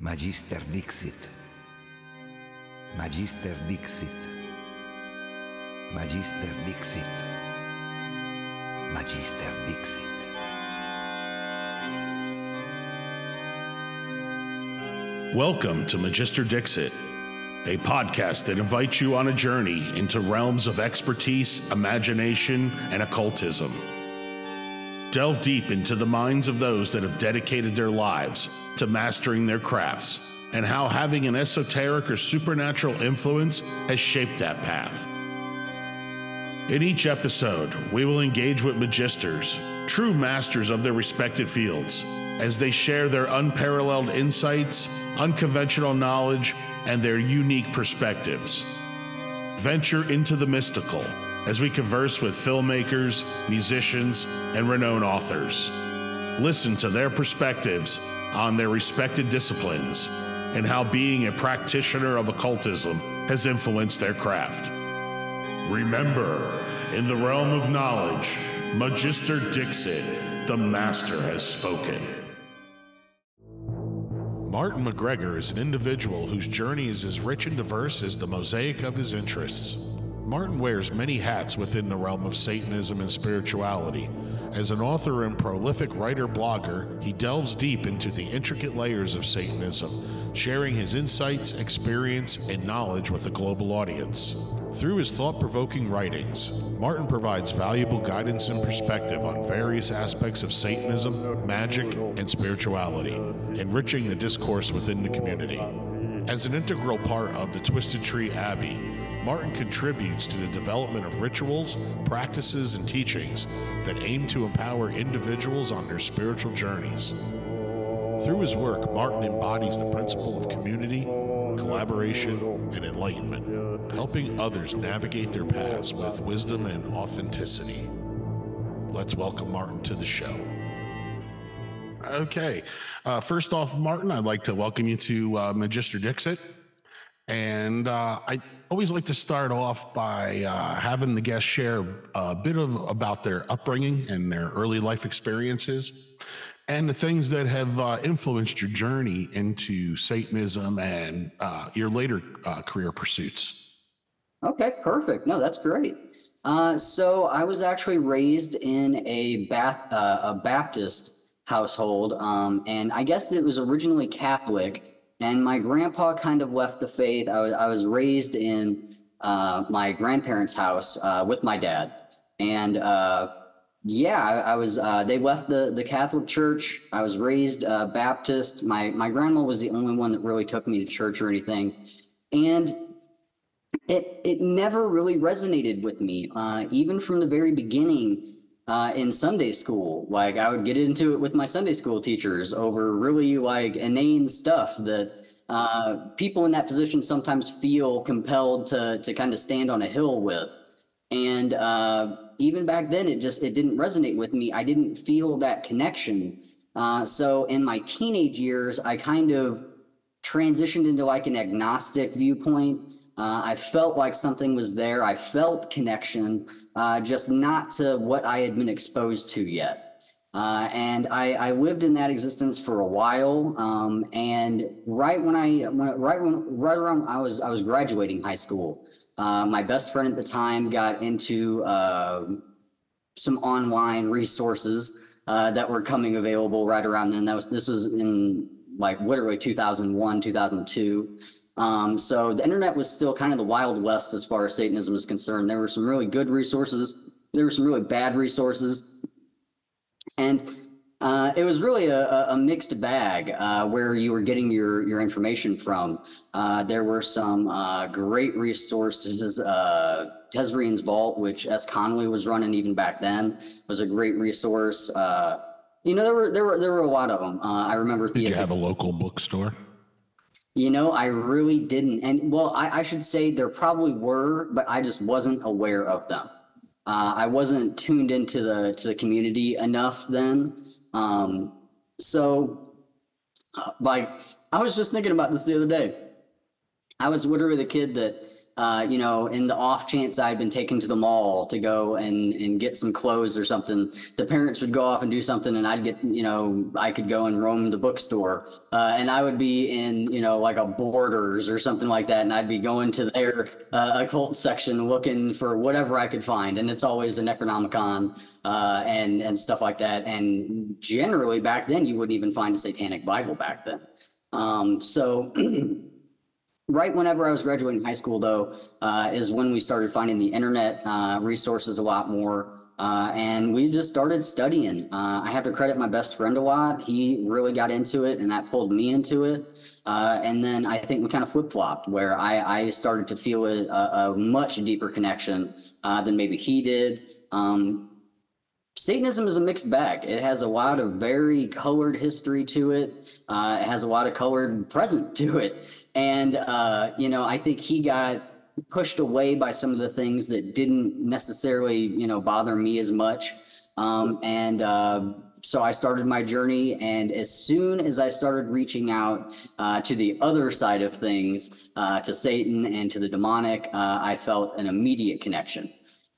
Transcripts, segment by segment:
Magister Dixit. Magister Dixit. Magister Dixit. Magister Dixit. Welcome to Magister Dixit, a podcast that invites you on a journey into realms of expertise, imagination, and occultism. Delve deep into the minds of those that have dedicated their lives to mastering their crafts and how having an esoteric or supernatural influence has shaped that path. In each episode, we will engage with magisters, true masters of their respected fields, as they share their unparalleled insights, unconventional knowledge, and their unique perspectives. Venture into the mystical as we converse with filmmakers, musicians, and renowned authors. Listen to their perspectives on their respected disciplines and how being a practitioner of occultism has influenced their craft. Remember, in the realm of knowledge, Magister Dixit, the master has spoken. Martin McGreggor is an individual whose journey is as rich and diverse as the mosaic of his interests. Martin wears many hats within the realm of Satanism and spirituality. As an author and prolific writer blogger, he delves deep into the intricate layers of Satanism, sharing his insights, experience, and knowledge with a global audience. Through his thought provoking writings, Martin provides valuable guidance and perspective on various aspects of Satanism, magic, and spirituality, enriching the discourse within the community. As an integral part of the Twisted Tree Abbey, Martin contributes to the development of rituals, practices, and teachings that aim to empower individuals on their spiritual journeys. Through his work, Martin embodies the principle of community, collaboration, and enlightenment, helping others navigate their paths with wisdom and authenticity. Let's welcome Martin to the show. Okay. Uh, first off, Martin, I'd like to welcome you to uh, Magister Dixit. And uh, I always like to start off by uh, having the guests share a bit of about their upbringing and their early life experiences and the things that have uh, influenced your journey into Satanism and uh, your later uh, career pursuits. Okay, perfect. No, that's great. Uh, so I was actually raised in a, Bath, uh, a Baptist household, um, and I guess it was originally Catholic. And my grandpa kind of left the faith. I was, I was raised in uh, my grandparents' house with my dad, and yeah, I, I was. Uh, they left the the Catholic Church. I was raised uh, Baptist. My my grandma was the only one that really took me to church or anything, and it it never really resonated with me. Uh, even from the very beginning uh, in Sunday school, like I would get into it with my Sunday school teachers over really like inane stuff that uh, people in that position sometimes feel compelled to to kind of stand on a hill with, and uh, even back then, it just it didn't resonate with me. I didn't feel that connection. Uh, so in my teenage years, I kind of transitioned into like an agnostic viewpoint. Uh, I felt like something was there. I felt connection, uh, just not to what I had been exposed to yet. Uh, and I, I, lived in that existence for a while. Um, and right when I, when, right when, right around I was, I was graduating high school. Uh, my best friend at the time got into uh, some online resources uh, that were coming available right around then. That was this was in like literally 2001, 2002. Um, so the internet was still kind of the wild west as far as Satanism is concerned. There were some really good resources. There were some really bad resources, and uh, it was really a, a mixed bag uh, where you were getting your, your information from. Uh, there were some uh, great resources. Uh, Tezrian's Vault, which S. Connolly was running even back then, was a great resource. Uh, you know, there were there were there were a lot of them. I remember. Did you have a local bookstore? You know, I really didn't. And well, I, I should say there probably were, but I just wasn't aware of them. Uh, I wasn't tuned into the to the community enough then. Um, so, uh, like, I was just thinking about this the other day. I was literally the kid that uh, you know, in the off chance I'd been taken to the mall to go and, and get some clothes or something, the parents would go off and do something and I'd get, you know, I could go and roam the bookstore uh, and I would be in, you know, like a Borders or something like that. And I'd be going to their uh, occult section looking for whatever I could find. And it's always the Necronomicon uh, and, and stuff like that. And generally back then, you wouldn't even find a satanic Bible back then. Um, so right whenever I was graduating high school, though, uh, is when we started finding the internet uh, resources a lot more. Uh, and we just started studying. Uh, I have to credit my best friend a lot. He really got into it, and that pulled me into it. Uh, and then I think we kind of flip flopped, where I, I, started to feel a, a, much deeper connection uh, than maybe he did. Um, Satanism is a mixed bag. It has a lot of very colored history to it. Uh, it has a lot of colored present to it. And, uh, you know, I think he got pushed away by some of the things that didn't necessarily, you know, bother me as much. Um, and uh, so I started my journey. And as soon as I started reaching out uh, to the other side of things, uh, to Satan and to the demonic, uh, I felt an immediate connection.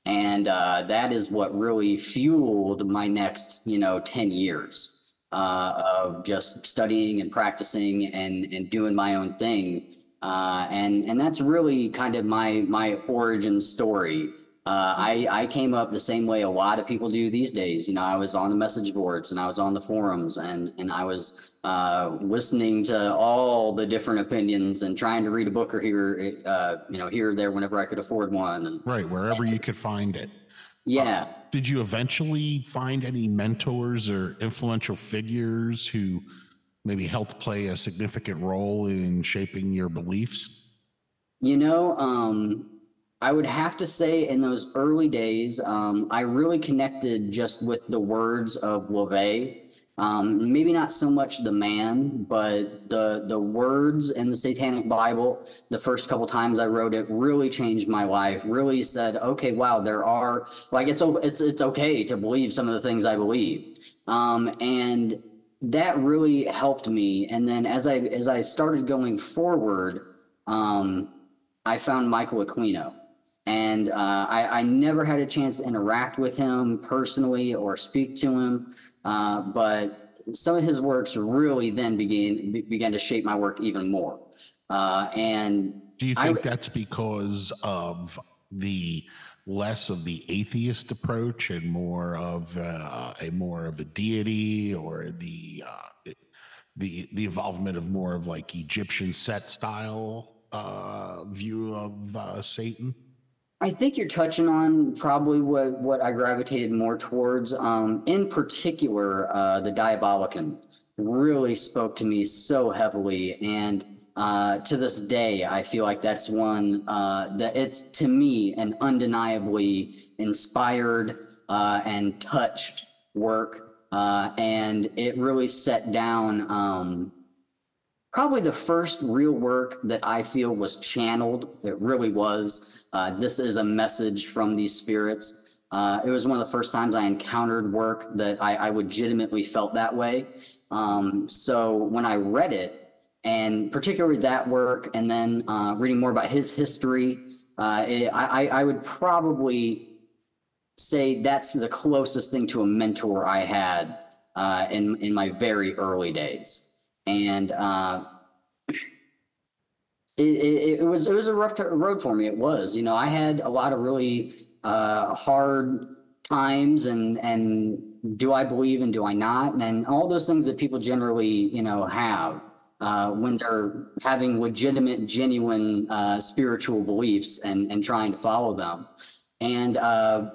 And uh, that is what really fueled my next, you know, 10 years uh, of just studying and practicing and, and doing my own thing. Uh, and, and that's really kind of my, my origin story. Uh, I, I came up the same way a lot of people do these days. You know, I was on the message boards and I was on the forums and, and I was uh, listening to all the different opinions and trying to read a book or here, uh, you know, here or there whenever I could afford one. And, right, wherever and, you could find it. Yeah. Uh, did you eventually find any mentors or influential figures who maybe helped play a significant role in shaping your beliefs? You know, um, I would have to say in those early days, um, I really connected just with the words of LaVey um, maybe not so much the man, but the the words in the Satanic Bible. The first couple times I wrote it really changed my life. Really said, okay, wow, there are like it's it's it's okay to believe some of the things I believe, um, and that really helped me. And then as I as I started going forward, um, I found Michael Aquino. And uh, I, I never had a chance to interact with him personally or speak to him. Uh, but some of his works really then began began to shape my work even more. Uh, and do you think I, that's because of the less of the atheist approach and more of uh, a more of a deity or the uh, the the involvement of more of like Egyptian set style uh, view of uh, Satan? I think you're touching on probably what, what I gravitated more towards. Um, in particular, uh, the Diabolicon really spoke to me so heavily. And uh, to this day, I feel like that's one uh, that it's to me an undeniably inspired uh, and touched work. Uh, and it really set down um, probably the first real work that I feel was channeled. It really was. Uh, this is a message from these spirits. Uh, it was one of the first times I encountered work that I, I legitimately felt that way. Um, so when I read it, and particularly that work, and then uh, reading more about his history, uh, it, I, I would probably say that's the closest thing to a mentor I had uh, in in my very early days. And uh, it, it, was it was a rough road for me. It was, you know, I had a lot of really uh, hard times, and and do I believe and do I not, and, and all those things that people generally, you know, have uh, when they're having legitimate, genuine uh, spiritual beliefs and and trying to follow them. And uh,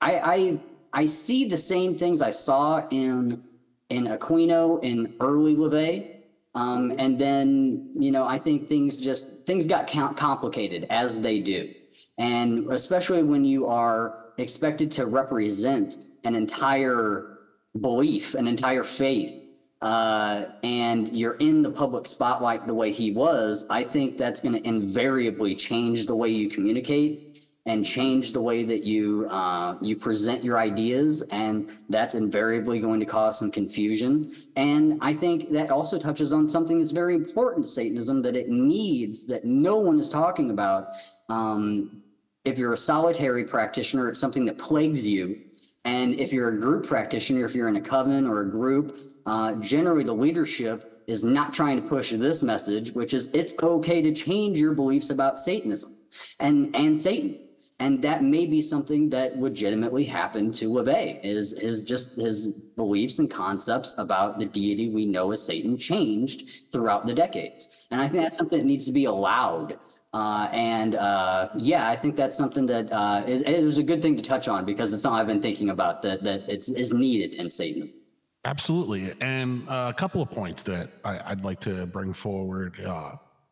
I, I I see the same things I saw in in Aquino in early LaVey um, and then, you know, I think things just things got complicated as they do, and especially when you are expected to represent an entire belief, an entire faith, uh, and you're in the public spotlight the way he was. I think that's going to invariably change the way you communicate and change the way that you uh, you present your ideas, and that's invariably going to cause some confusion. And I think that also touches on something that's very important to Satanism that it needs that no one is talking about um, if you're a solitary practitioner, it's something that plagues you. And if you're a group practitioner, if you're in a coven or a group, uh, generally the leadership is not trying to push this message, which is it's okay to change your beliefs about Satanism and and Satan. And that may be something that legitimately happened to LaVey is his just his beliefs and concepts about the deity we know as Satan changed throughout the decades. And I think that's something that needs to be allowed. Uh, and uh, yeah, I think that's something that uh, it, was a good thing to touch on because it's something I've been thinking about that that it's is needed in Satanism. Absolutely. And uh, a couple of points that I, would like to bring forward.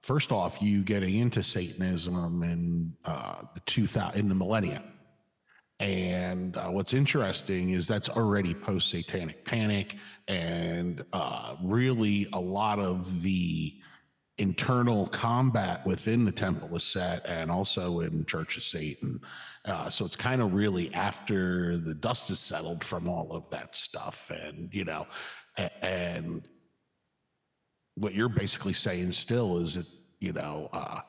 First off, you getting into Satanism in uh, the 2000 in the millennium. And uh, what's interesting is that's already post satanic panic. And uh, really, a lot of the internal combat within the temple is set and also in church of satan uh, so it's kind of really after the dust is settled from all of that stuff and you know and what you're basically saying still is that you know uh,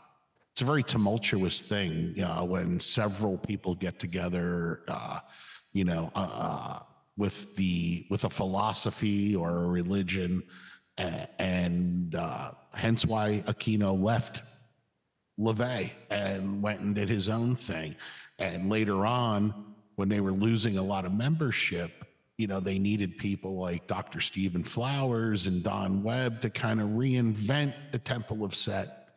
it's a very tumultuous thing know, when several people get together uh, you know uh, uh, with the with a philosophy or a religion and uh, hence why Aquino left LaVey and went and did his own thing. And later on, when they were losing a lot of membership, you know, they needed people like Dr. Stephen Flowers and Don Webb to kind of reinvent the Temple of Set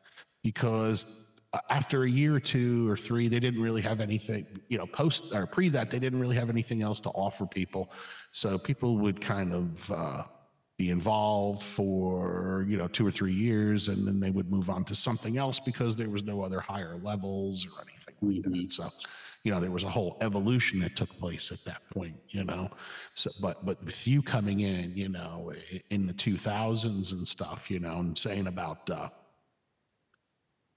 because after a year or two or three, they didn't really have anything, you know, post or pre that, they didn't really have anything else to offer people. So people would kind of, uh, be involved for you know two or three years and then they would move on to something else because there was no other higher levels or anything like that mm-hmm. so you know there was a whole evolution that took place at that point you know so but but with you coming in you know in the 2000s and stuff you know and saying about uh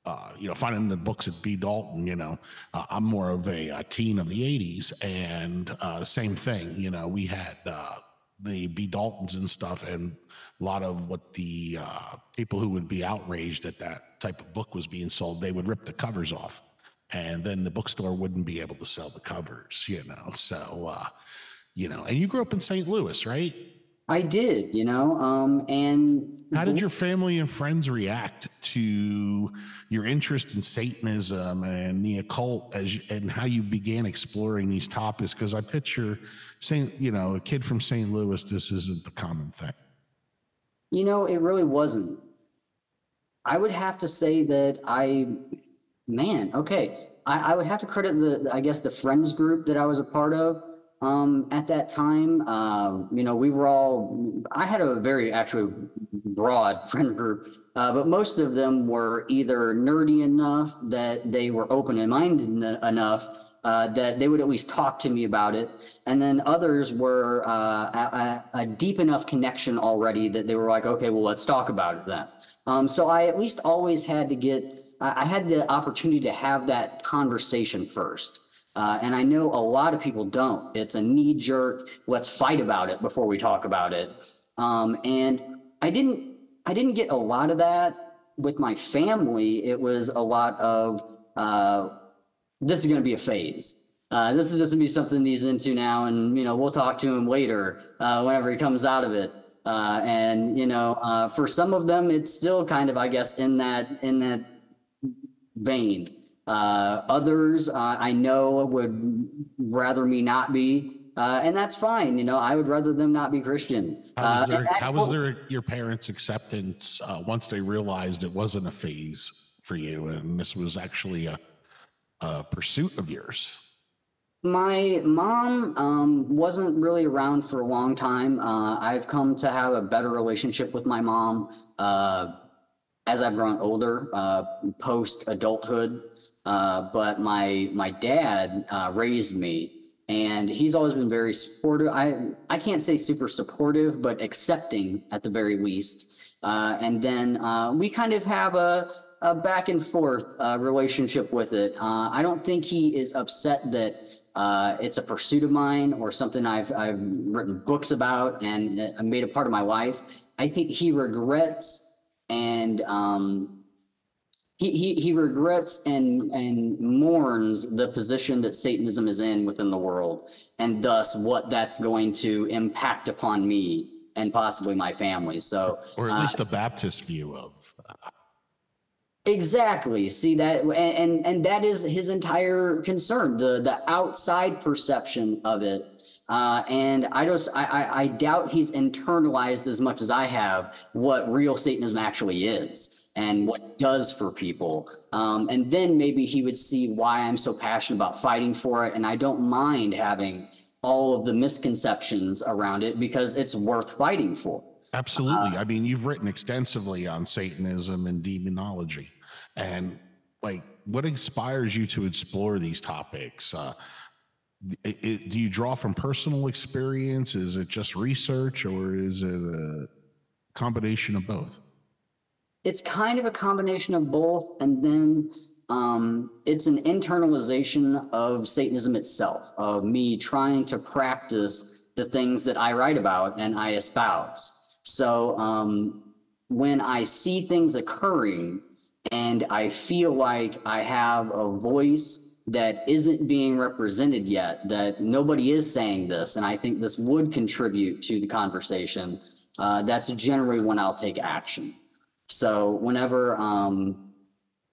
uh, you know, finding the books at B. Dalton, you know, uh, I'm more of a, a, teen of the 80s, and uh, same thing. You know, we had uh, the B. Daltons and stuff, and a lot of what the uh, people who would be outraged that that type of book was being sold, they would rip the covers off, and then the bookstore wouldn't be able to sell the covers, you know. So, uh, you know, and you grew up in St. Louis, right? I did, you know, um, and how did your family and friends react to your interest in Satanism and the occult as and how you began exploring these topics? Because I picture Saint, you know, a kid from St. Louis, this isn't the common thing. You know, it really wasn't. I would have to say that I, man, okay, I, I would have to credit the, I guess, the friends group that I was a part of um, at that time. Uh, you know, we were all, I had a very actually broad friend group, uh, but most of them were either nerdy enough that they were open and minded enough uh, that they would at least talk to me about it. And then others were uh, a, a, deep enough connection already that they were like, okay, well, let's talk about it then. Um, so I at least always had to get, I had the opportunity to have that conversation first. Uh, and I know a lot of people don't. It's a knee jerk. Let's fight about it before we talk about it. Um, and I didn't. I didn't get a lot of that with my family. It was a lot of uh, this is going to be a phase. Uh, this is going to be something he's into now, and you know we'll talk to him later uh, whenever he comes out of it. Uh, and you know, uh, for some of them, it's still kind of, I guess, in that in that vein. Uh, others uh, I know would rather me not be, uh, and that's fine. You know, I would rather them not be Christian. How was, uh, their, how was their, your parents' acceptance uh, once they realized it wasn't a phase for you and this was actually a, a pursuit of yours? My mom um, wasn't really around for a long time. Uh, I've come to have a better relationship with my mom as I've grown older, post adulthood. Uh, but my my dad uh, raised me, and he's always been very supportive. I I can't say super supportive, but accepting at the very least. Uh, and then uh, we kind of have a, a back and forth uh, relationship with it. I don't think he is upset that it's a pursuit of mine or something I've I've written books about and made a part of my life. I think he regrets and um, he, he, he regrets and, and mourns the position that Satanism is in within the world, and thus what that's going to impact upon me and possibly my family. So, or at uh, least a Baptist view of. Exactly. See that, and, and and that is his entire concern the the outside perception of it. Uh, and I just I, I I doubt he's internalized as much as I have what real Satanism actually is and what it does for people. Um, and then maybe he would see why I'm so passionate about fighting for it, and I don't mind having all of the misconceptions around it because it's worth fighting for. Absolutely. I mean, you've written extensively on Satanism and demonology. And like, what inspires you to explore these topics? Uh, it, it, do you draw from personal experience? Is it just research or is it a combination of both? It's kind of a combination of both. And then um, it's an internalization of Satanism itself, of me trying to practice the things that I write about and I espouse. So um, when I see things occurring and I feel like I have a voice that isn't being represented yet, that nobody is saying this, and I think this would contribute to the conversation, uh, that's generally when I'll take action. So whenever um,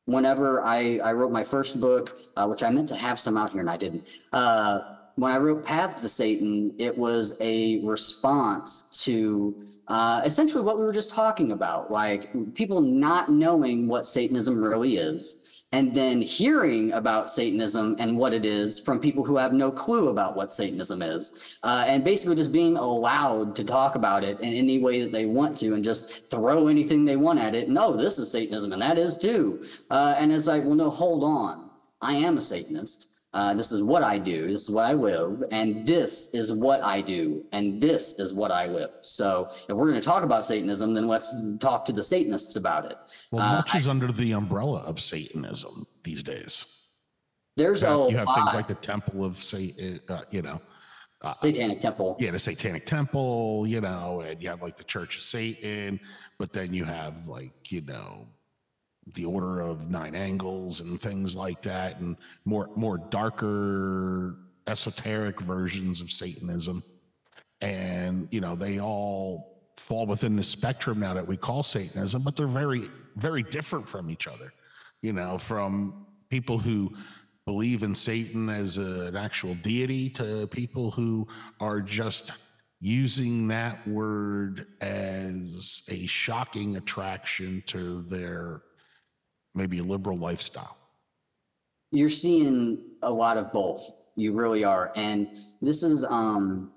whenever I, I wrote my first book, uh, which I meant to have some out here and I didn't, uh, when I wrote Paths to Satan, it was a response to uh, essentially what we were just talking about, like people not knowing what Satanism really is, and then hearing about Satanism and what it is from people who have no clue about what Satanism is, uh, and basically just being allowed to talk about it in any way that they want to and just throw anything they want at it. No, this is Satanism, and that is too. Uh, and it's like, well, no, hold on. I am a Satanist. Uh, this is what I do. This is what I live, and this is what I do, and this is what I live. So, if we're going to talk about Satanism, then let's talk to the Satanists about it. Well, Uh, much is under the umbrella of Satanism these days. There's You a have, you have things like the Temple of Satan, uh, you know, Satanic Temple. yeah, the Satanic Temple, you know, and you have like the Church of Satan, but then you have like, you know, the Order of Nine Angles and things like that, and more more darker, esoteric versions of Satanism, and you know, they all fall within the spectrum now that we call Satanism, but they're very very different from each other. You know, from people who believe in Satan as a- an actual deity to people who are just using that word as a shocking attraction to their maybe a liberal lifestyle. you're seeing a lot of both. You really are. And this is um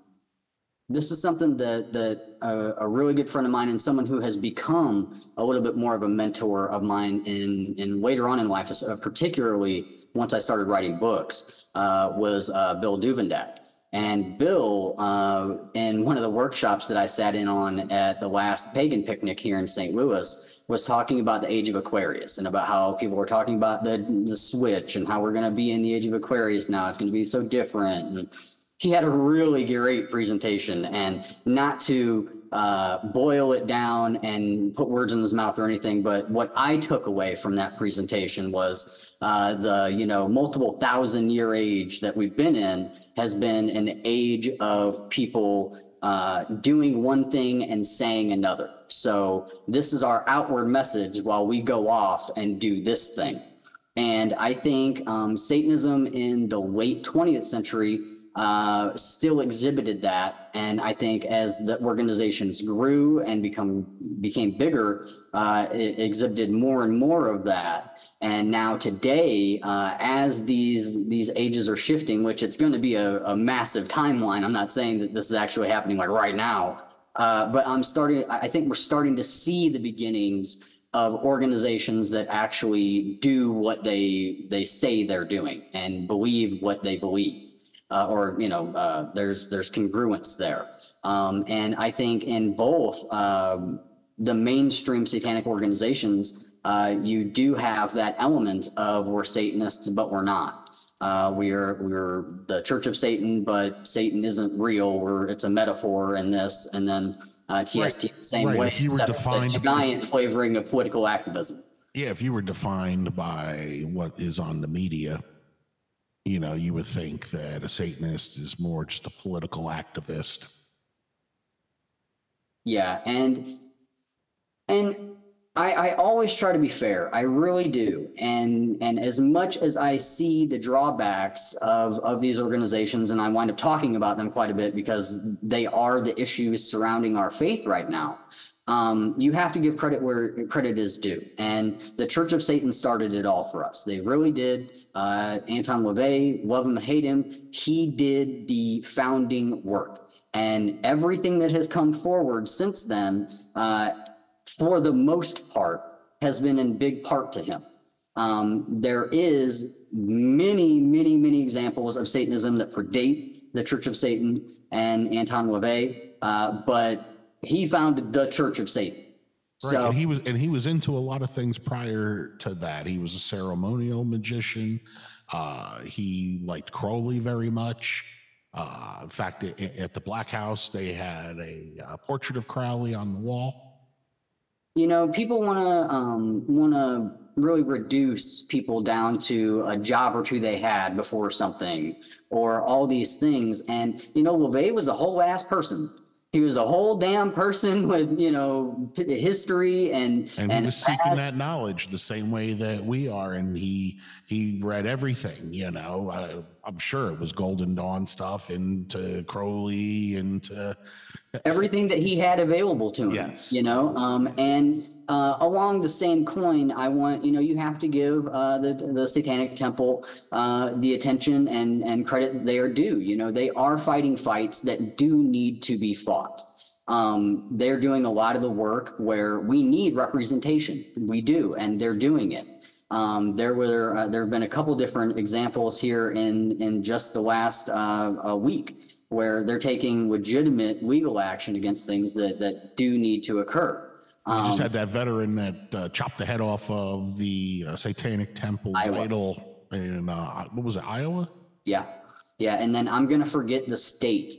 this is something that that a really good friend of mine and someone who has become a little bit more of a mentor of mine in in later on in life uh, particularly once i started writing books uh, was uh, bill Duvendack. And bill uh, in one of the workshops that i sat in on at the last pagan picnic here in st louis was talking about the age of Aquarius and about how people were talking about the the switch and how we're going to be in the age of Aquarius now. It's going to be so different. And he had a really great presentation, and not to uh, boil it down and put words in his mouth or anything, but what I took away from that presentation was uh, the you know multiple thousand year age that we've been in has been an age of people uh, doing one thing and saying another. So this is our outward message while we go off and do this thing. And I think um, Satanism in the late 20th century uh, still exhibited that. And I think as the organizations grew and become became bigger, uh, it exhibited more and more of that. And now today, uh, as these these ages are shifting, which it's going to be a, a massive timeline. I'm not saying that this is actually happening like right now, uh, but I'm starting. I think we're starting to see the beginnings of organizations that actually do what they they say they're doing and believe what they believe uh, or you know, uh, there's there's congruence there. Um, and I think in both um, the mainstream satanic organizations, uh, you do have that element of we're Satanists, but we're not. Uh, we're we're the Church of Satan, but Satan isn't real. We're it's a metaphor in this, and then uh, TST the same right. way. If you were defined- giant flavoring of political activism. Yeah, if you were defined by what is on the media, you know, you would think that a Satanist is more just a political activist. Yeah, and and I, I always try to be fair. I really do. And and as much as I see the drawbacks of, of these organizations, and I wind up talking about them quite a bit because they are the issues surrounding our faith right now. Um, you have to give credit where credit is due. And the Church of Satan started it all for us. They really did. Uh, Anton LaVey, love him, hate him, he did the founding work. And everything that has come forward since then, uh, for the most part, has been in big part to him. Um, there is many, many, many examples of Satanism that predate the Church of Satan and Anton LaVey, uh, but he founded the Church of Satan. Right. So and he was and he was into a lot of things prior to that. He was a ceremonial magician. Uh, he liked Crowley very much. Uh, in fact, at, at the Black House, they had a, a portrait of Crowley on the wall. You know, people want to um, want to really reduce people down to a job or two they had before something, or all these things. And you know, LaVey was a whole ass person. He was a whole damn person with you know p- history and and he was seeking that knowledge the same way that we are and he he read everything you know I, i'm sure it was golden dawn stuff into crowley into everything that he had available to him. Yes. You know, um, and uh, along the same coin, I want you know you have to give uh, the the Satanic Temple uh, the attention and and credit they are due. You know, they are fighting fights that do need to be fought. Um, they're doing a lot of the work where we need representation. We do, and they're doing it. Um, there were uh, there have been a couple different examples here in in just the last uh, uh, week where they're taking legitimate legal action against things that that do need to occur. we just Um, had that veteran that uh, chopped the head off of the uh, satanic temple's Iowa. idol in uh, what was it iowa Yeah, yeah, and then I'm gonna forget the state.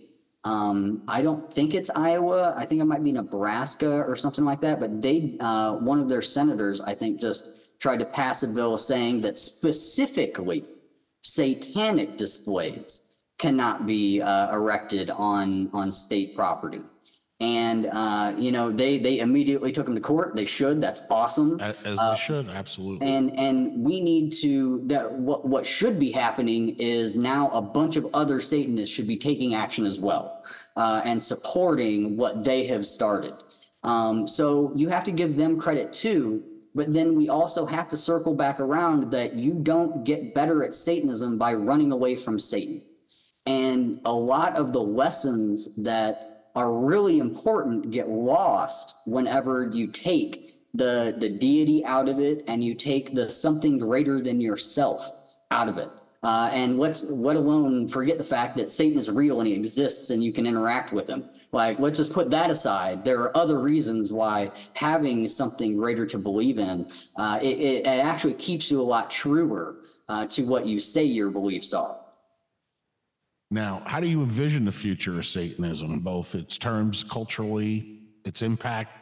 Um, I don't think it's Iowa. I think it might be Nebraska or something like that. But they, uh, one of their senators, I think, just tried to pass a bill saying that specifically satanic displays cannot be uh, erected on on state property. And uh, you know, they they immediately took them to court. They should. That's awesome. as, as Uh, they should absolutely And and we need to that what what should be happening is now a bunch of other Satanists should be taking action as well uh, and supporting what they have started. Um, so you have to give them credit too, but then we also have to circle back around that you don't get better at Satanism by running away from Satan. And a lot of the lessons that are really important get lost whenever you take the, the deity out of it and you take the something greater than yourself out of it. Uh, and let's let alone forget the fact that Satan is real and he exists and you can interact with him. Like, let's just put that aside. There are other reasons why having something greater to believe in, uh, it, it, actually keeps you a lot truer uh, to what you say your beliefs are. Now, how do you envision the future of Satanism, both its terms culturally, its impact,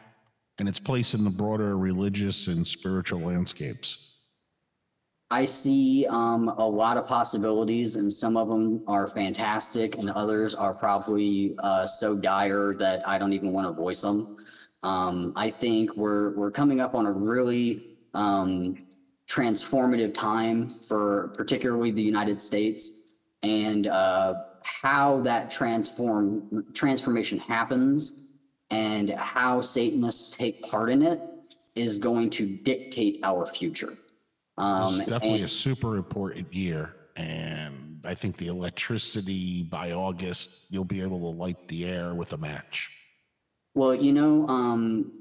and its place in the broader religious and spiritual landscapes? I see um, a lot of possibilities, and some of them are fantastic, and others are probably uh, so dire that I don't even want to voice them. Um, I think we're we're coming up on a really um, transformative time for particularly the United States, and uh, how that transform transformation happens, and how Satanists take part in it is going to dictate our future. Um, It's definitely and- a super important year. And I think the electricity by August, you'll be able to light the air with a match. Well, you know, um,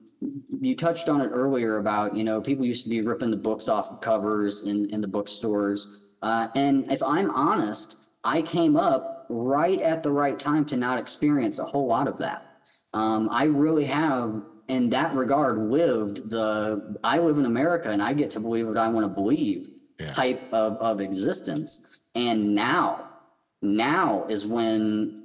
you touched on it earlier about, you know, people used to be ripping the books off of covers in, in the bookstores. Uh, and if I'm honest, I came up right at the right time to not experience a whole lot of that. Um, I really have, in that regard, lived the I live in America and I get to believe what I want to believe Yeah. type of, of existence. And now, now is when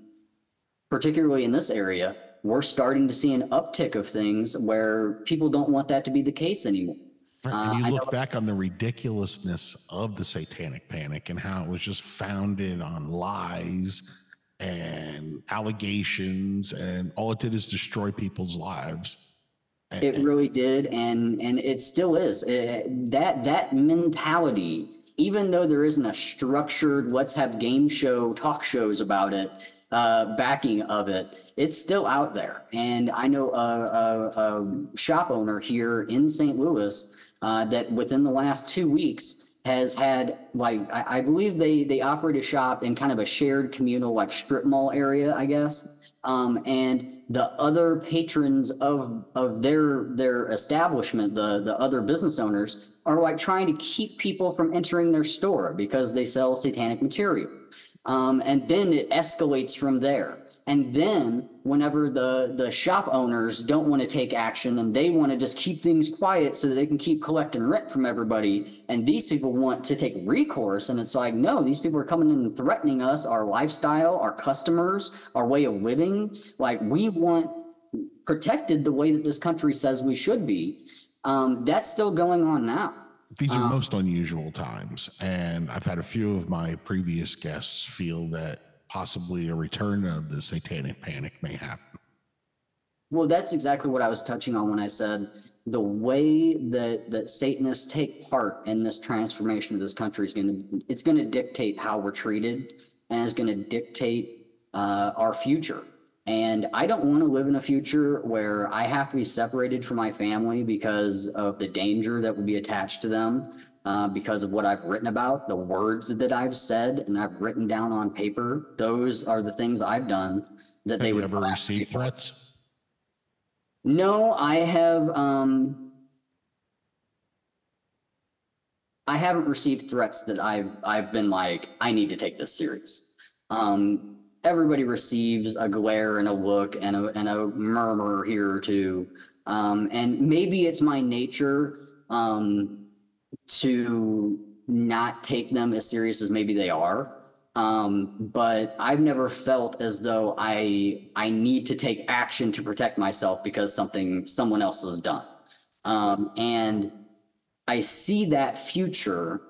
particularly in this area, we're starting to see an uptick of things where people don't want that to be the case anymore. And Uh, you I look back on the ridiculousness of the satanic panic and how it was just founded on lies and allegations, and all it did is destroy people's lives. And- It really did, and and it still is. Eh, that that mentality, even though there isn't a structured let's have game show talk shows about it, uh, backing of it, it's still out there. And I know a, a, a shop owner here in St. Louis uh, that within the last two weeks has had like I, I believe they they operate a shop in kind of a shared communal like strip mall area, I guess. Um, and the other patrons of of their their establishment, the the other business owners, are like trying to keep people from entering their store because they sell satanic material. Um, and then it escalates from there. And then whenever the the shop owners don't want to take action and they want to just keep things quiet so that they can keep collecting rent from everybody, and these people want to take recourse, and it's like, no, these people are coming in and threatening us, our lifestyle, our customers, our way of living. Like we want protected the way that this country says we should be. Um, that's still going on now. These are Um, most unusual times. And I've had a few of my previous guests feel that possibly a return of the satanic panic may happen. Well, that's exactly what I was touching on when I said the way that that Satanists take part in this transformation of this country is going to it's going to dictate how we're treated and it's going to dictate uh, our future. And I don't want to live in a future where I have to be separated from my family because of the danger that would be attached to them, uh, because of what I've written about, the words that I've said and I've written down on paper. Those are the things I've done that Have they would ever blast received threats? No, I have um I haven't received threats that I've I've been like I need to take this serious. Um everybody receives a glare and a look and a and a murmur here or two. Um and maybe it's my nature um to not take them as serious as maybe they are. Um, but I've never felt as though I I need to take action to protect myself because something someone else has done. Um, and I see that future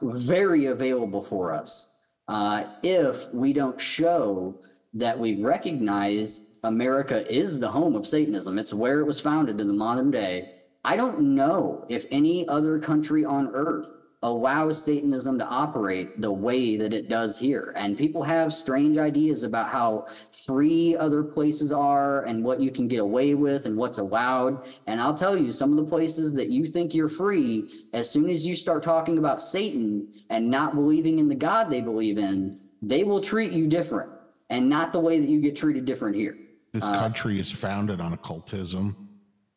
very available for us uh, if we don't show that we recognize America is the home of Satanism. It's where it was founded in the modern day. I don't know if any other country on earth allows Satanism to operate the way that it does here. And people have strange ideas about how free other places are and what you can get away with and what's allowed. And I'll tell you, some of the places that you think you're free, as soon as you start talking about Satan and not believing in the God they believe in, they will treat you different and not the way that you get treated different here. This uh, country is founded on occultism.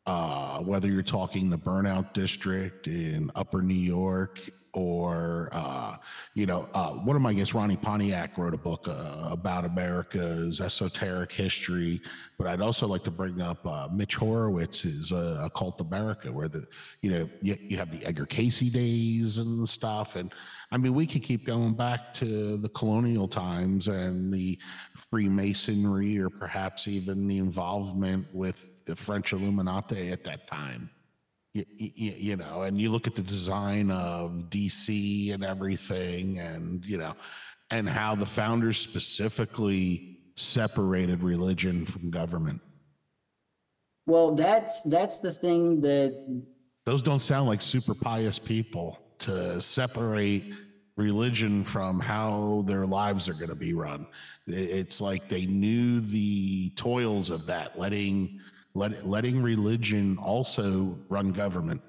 Uh, whether you're talking the Burned-over District in Upper New York, or uh, you know, uh, one of my guests, Ronnie Pontiac, wrote a book uh, about America's esoteric history. But I'd also like to bring up uh, Mitch Horowitz's uh, Occult America, where the you know you, you have the Edgar Cayce days and stuff, and I mean we could keep going back to the colonial times and the Freemasonry, or perhaps even the involvement with the French Illuminati at that time. You, you, you know, and you look at the design of DC and everything, and you know, and how the founders specifically separated religion from government. Well, that's that's the thing that Those don't sound like super pious people to separate religion from how their lives are going to be run. It's like they knew the toils of that, letting let, letting religion also run government.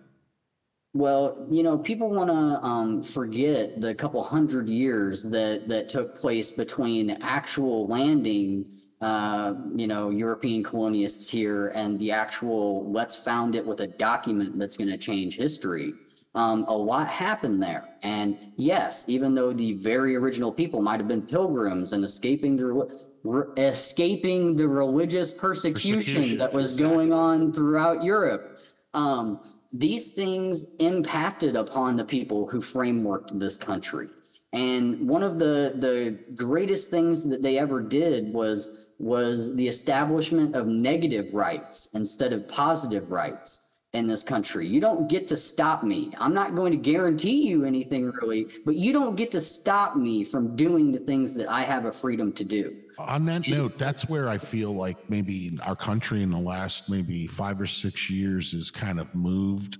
Well, you know, people want to um, forget the couple hundred years that that took place between actual landing, uh, you know, European colonists here and the actual let's found it with a document that's going to change history. Um, a lot happened there, and yes, even though the very original people might have been pilgrims and escaping the re- escaping the religious persecution, Persecution, that was exactly. going on throughout Europe. Um, these things impacted upon the people who frameworked this country. And one of the, the greatest things that they ever did was, was the establishment of negative rights instead of positive rights. In this country. You don't get to stop me. I'm not going to guarantee you anything really, but you don't get to stop me from doing the things that I have a freedom to do. On that note, that's where I feel like maybe our country in the last maybe five or six years has kind of moved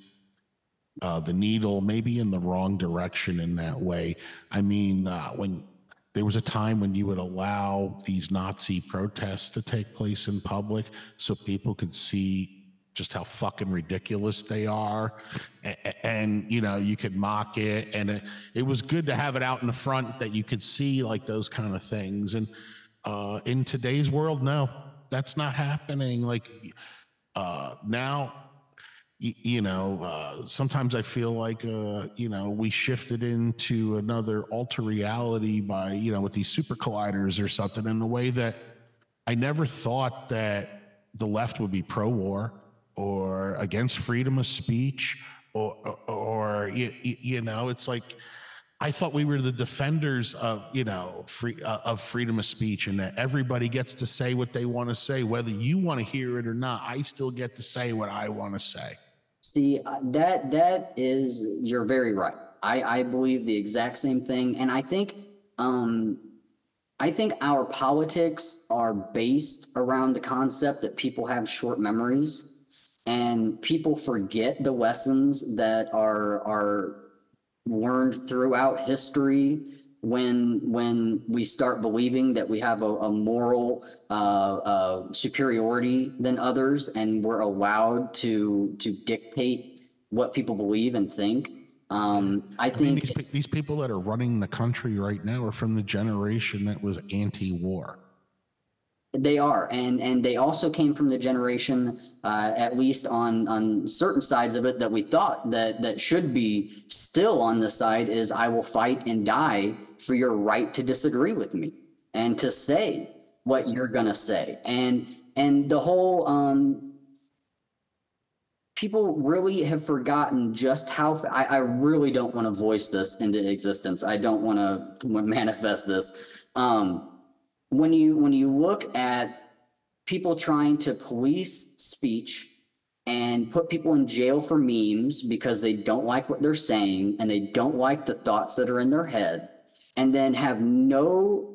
uh, the needle maybe in the wrong direction in that way. I mean, uh, when there was a time when you would allow these Nazi protests to take place in public so people could see just how fucking ridiculous they are. And, and you know you could mock it. And it, it, was good to have it out in the front that you could see like those kind of things. And uh, in today's world no that's not happening. Like uh, now you, know, uh, sometimes I feel like, uh, you know, we shifted into another alter reality by, you know, with these super colliders or something in a way that I never thought that the left would be pro war or against freedom of speech or, or, or you, you know, it's like, I thought we were the defenders of, you know, free uh, of freedom of speech, and that everybody gets to say what they want to say, whether you want to hear it or not. I still get to say what I want to say. See, uh, that that is you're very right. I I believe the exact same thing, and I think um, I think our politics are based around the concept that people have short memories, and people forget the lessons that are are learned throughout history when when we start believing that we have a, a moral uh, uh, superiority than others and we're allowed to to dictate what people believe and think. Um, I, I think mean, these, these people that are running the country right now are from the generation that was anti-war they are, and and they also came from the generation, uh, at least on on certain sides of it, that we thought that that should be still on the side is I will fight and die for your right to disagree with me and to say what you're gonna say, and and the whole um, people really have forgotten just how I, I really don't want to voice this into existence. I don't want to manifest this. Um, when you when you look at people trying to police speech and put people in jail for memes because they don't like what they're saying and they don't like the thoughts that are in their head and then have no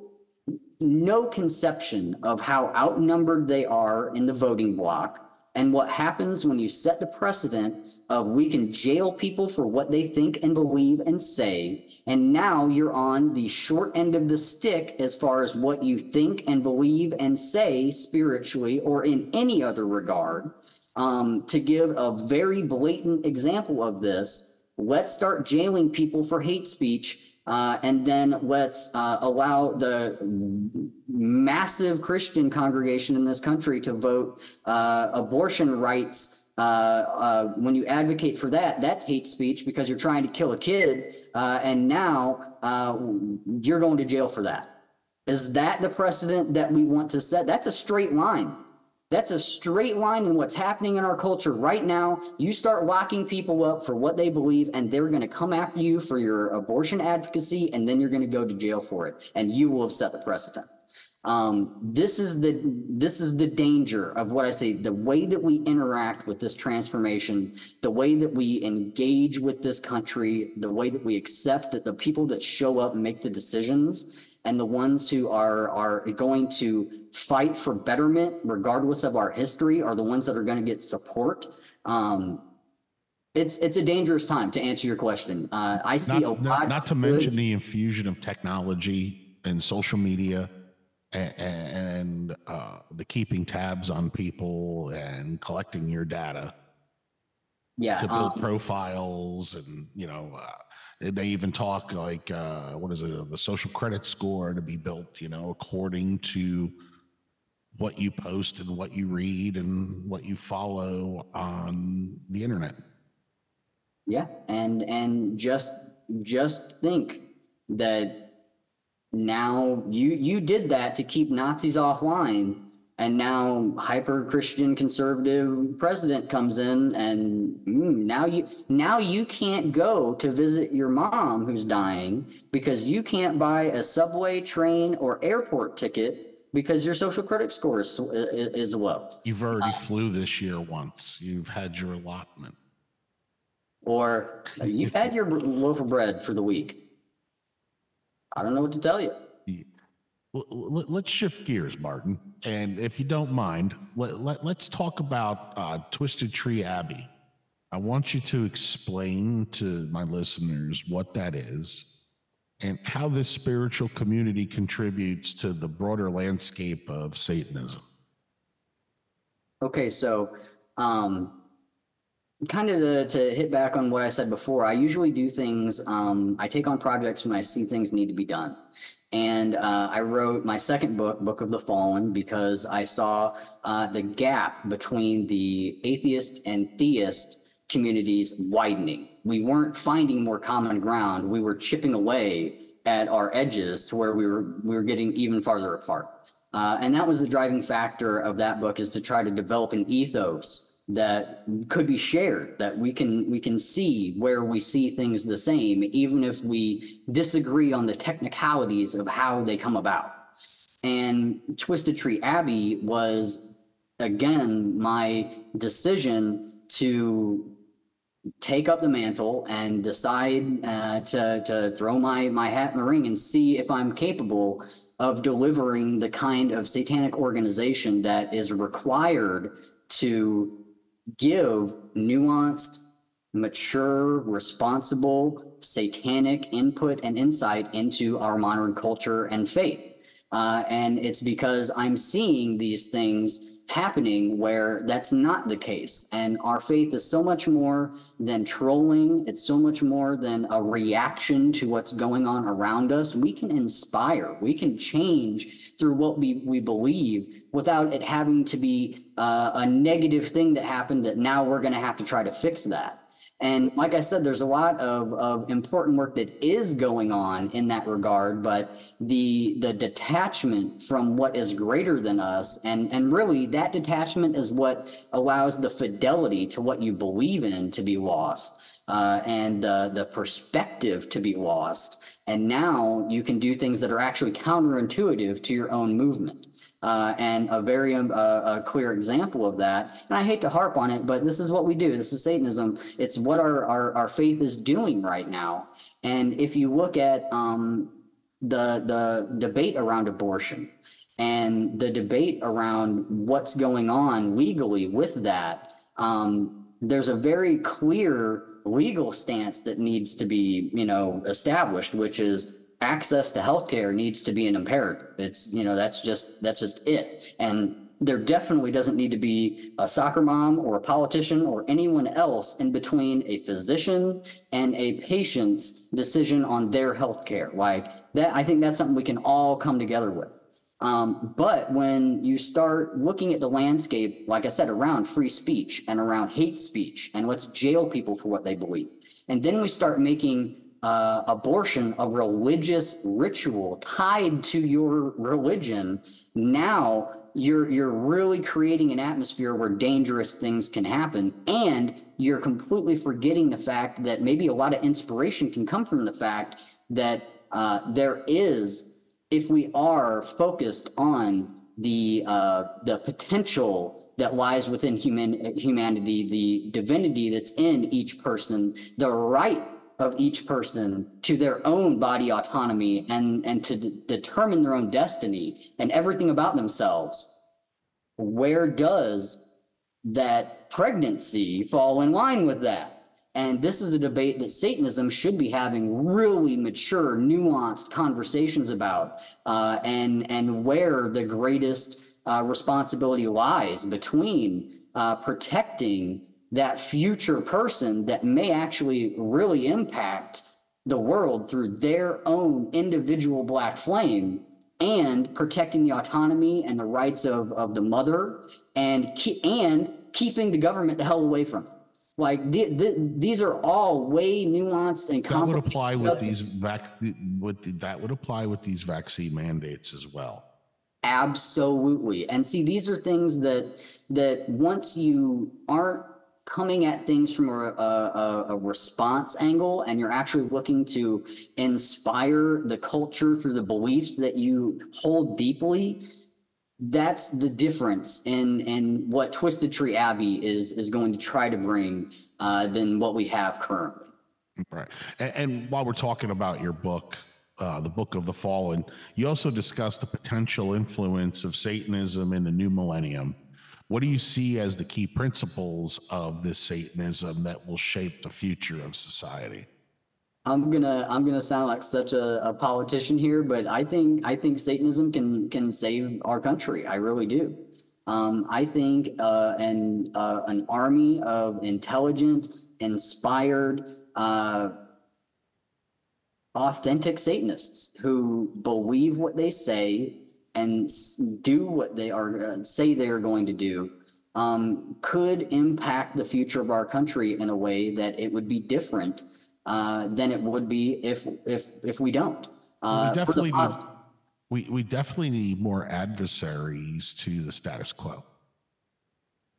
no conception of how outnumbered they are in the voting bloc and what happens when you set the precedent of we can jail people for what they think and believe and say. And now you're on the short end of the stick as far as what you think and believe and say spiritually or in any other regard. Um, to give a very blatant example of this, let's start jailing people for hate speech. Uh, and then let's uh, allow the massive Christian congregation in this country to vote uh, abortion rights uh, uh, when you advocate for that, that's hate speech because you're trying to kill a kid, uh, and now uh, you're going to jail for that. Is that the precedent that we want to set? That's a straight line. That's a straight line in what's happening in our culture right now. You start locking people up for what they believe, and they're going to come after you for your abortion advocacy, and then you're going to go to jail for it, and you will have set the precedent. Um, this is the this is the danger of what I say. The way that we interact with this transformation, the way that we engage with this country, the way that we accept that the people that show up and make the decisions, and the ones who are are going to fight for betterment, regardless of our history, are the ones that are going to get support. Um, it's it's a dangerous time to answer your question. Uh, I see not, a lot. Not to mention the infusion of technology and social media and, and uh, the keeping tabs on people and collecting your data yeah to build um, profiles and you know uh, they even talk like uh, what is it the social credit score to be built you know according to what you post and what you read and what you follow on the internet. Yeah and and just just think that now you you did that to keep Nazis offline and now hyper Christian conservative president comes in and mm, now you now you can't go to visit your mom who's dying because you can't buy a subway train or airport ticket because your social credit score is, is low. You've already flew this year once. You've had your allotment. Or you've had your loaf of bread for the week. I don't know what to tell you. Let's shift gears, Martin. And if you don't mind, let, let, let's talk about uh, Twisted Tree Abbey. I want you to explain to my listeners what that is and how this spiritual community contributes to the broader landscape of Satanism. Okay, so um, kind of to, to hit back on what I said before, I usually do things, um, I take on projects when I see things need to be done. And uh, I wrote my second book, Book of the Fallen, because I saw uh, the gap between the atheist and theist communities widening. We weren't finding more common ground. We were chipping away at our edges to where we were we were getting even farther apart. Uh, and that was the driving factor of that book is to try to develop an ethos that could be shared that we can we can see where we see things the same even if we disagree on the technicalities of how they come about. And twisted tree abbey was again my decision to take up the mantle and decide uh, to to throw my my hat in the ring and see if I'm capable of delivering the kind of satanic organization that is required to give nuanced, mature, responsible, satanic input and insight into our modern culture and faith. Uh, and it's because I'm seeing these things happening where that's not the case. And our faith is so much more than trolling, it's so much more than a reaction to what's going on around us. We can inspire, we can change through what we, we believe without it having to be uh, a negative thing that happened that now we're going to have to try to fix that. And like I said, there's a lot of, of important work that is going on in that regard, but the the detachment from what is greater than us, and, and really that detachment is what allows the fidelity to what you believe in to be lost. Uh, and the, the perspective to be lost. And now you can do things that are actually counterintuitive to your own movement. Uh, and a very um, uh, a clear example of that. And I hate to harp on it, but this is what we do. This is Satanism. It's what our, our, our faith is doing right now. And if you look at um, the, the debate around abortion and the debate around what's going on legally with that, um, there's a very clear legal stance that needs to be, you know, established, which is access to healthcare needs to be an imperative. It's, you know, that's just, that's just it. And there definitely doesn't need to be a soccer mom or a politician or anyone else in between a physician and a patient's decision on their healthcare. Like that, I think that's something we can all come together with. Um, but when you start looking at the landscape, like I said, around free speech and around hate speech, and let's jail people for what they believe, and then we start making uh, abortion a religious ritual tied to your religion, now you're you're really creating an atmosphere where dangerous things can happen, and you're completely forgetting the fact that maybe a lot of inspiration can come from the fact that uh, there is, if we are focused on the uh, the potential that lies within human humanity, the divinity that's in each person, the right of each person to their own body autonomy and, and to d- determine their own destiny and everything about themselves, where does that pregnancy fall in line with that? And this is a debate that Satanism should be having really mature, nuanced conversations about, uh, and and where the greatest uh, responsibility lies between uh, protecting that future person that may actually really impact the world through their own individual black flame and protecting the autonomy and the rights of, of the mother and ke- and keeping the government the hell away from it. Like the, the, these are all way nuanced and That would apply with these vac, with, that would apply with these vaccine mandates as well. Absolutely. And see, these are things that that once you aren't coming at things from a, a, a response angle and you're actually looking to inspire the culture through the beliefs that you hold deeply, that's the difference in in what Twisted Tree Abbey is is going to try to bring uh, than what we have currently. Right. And, and while we're talking about your book, uh, the Book of the Fallen, you also discuss the potential influence of Satanism in the new millennium. What do you see as the key principles of this Satanism that will shape the future of society? I'm gonna I'm gonna sound like such a, a politician here, but I think I think Satanism can can save our country. I really do. Um, I think uh, an uh, an army of intelligent, inspired, uh, authentic Satanists who believe what they say and do what they are uh, say they are going to do um, could impact the future of our country in a way that it would be different uh, than it would be if if if we don't. Uh, we definitely we we definitely need more adversaries to the status quo.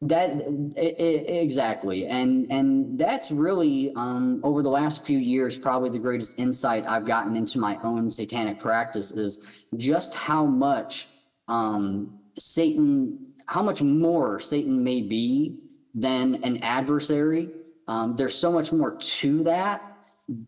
That it, it, exactly, and and that's really um, over the last few years probably the greatest insight I've gotten into my own satanic practice is just how much um, Satan, how much more Satan may be than an adversary. Um, there's so much more to that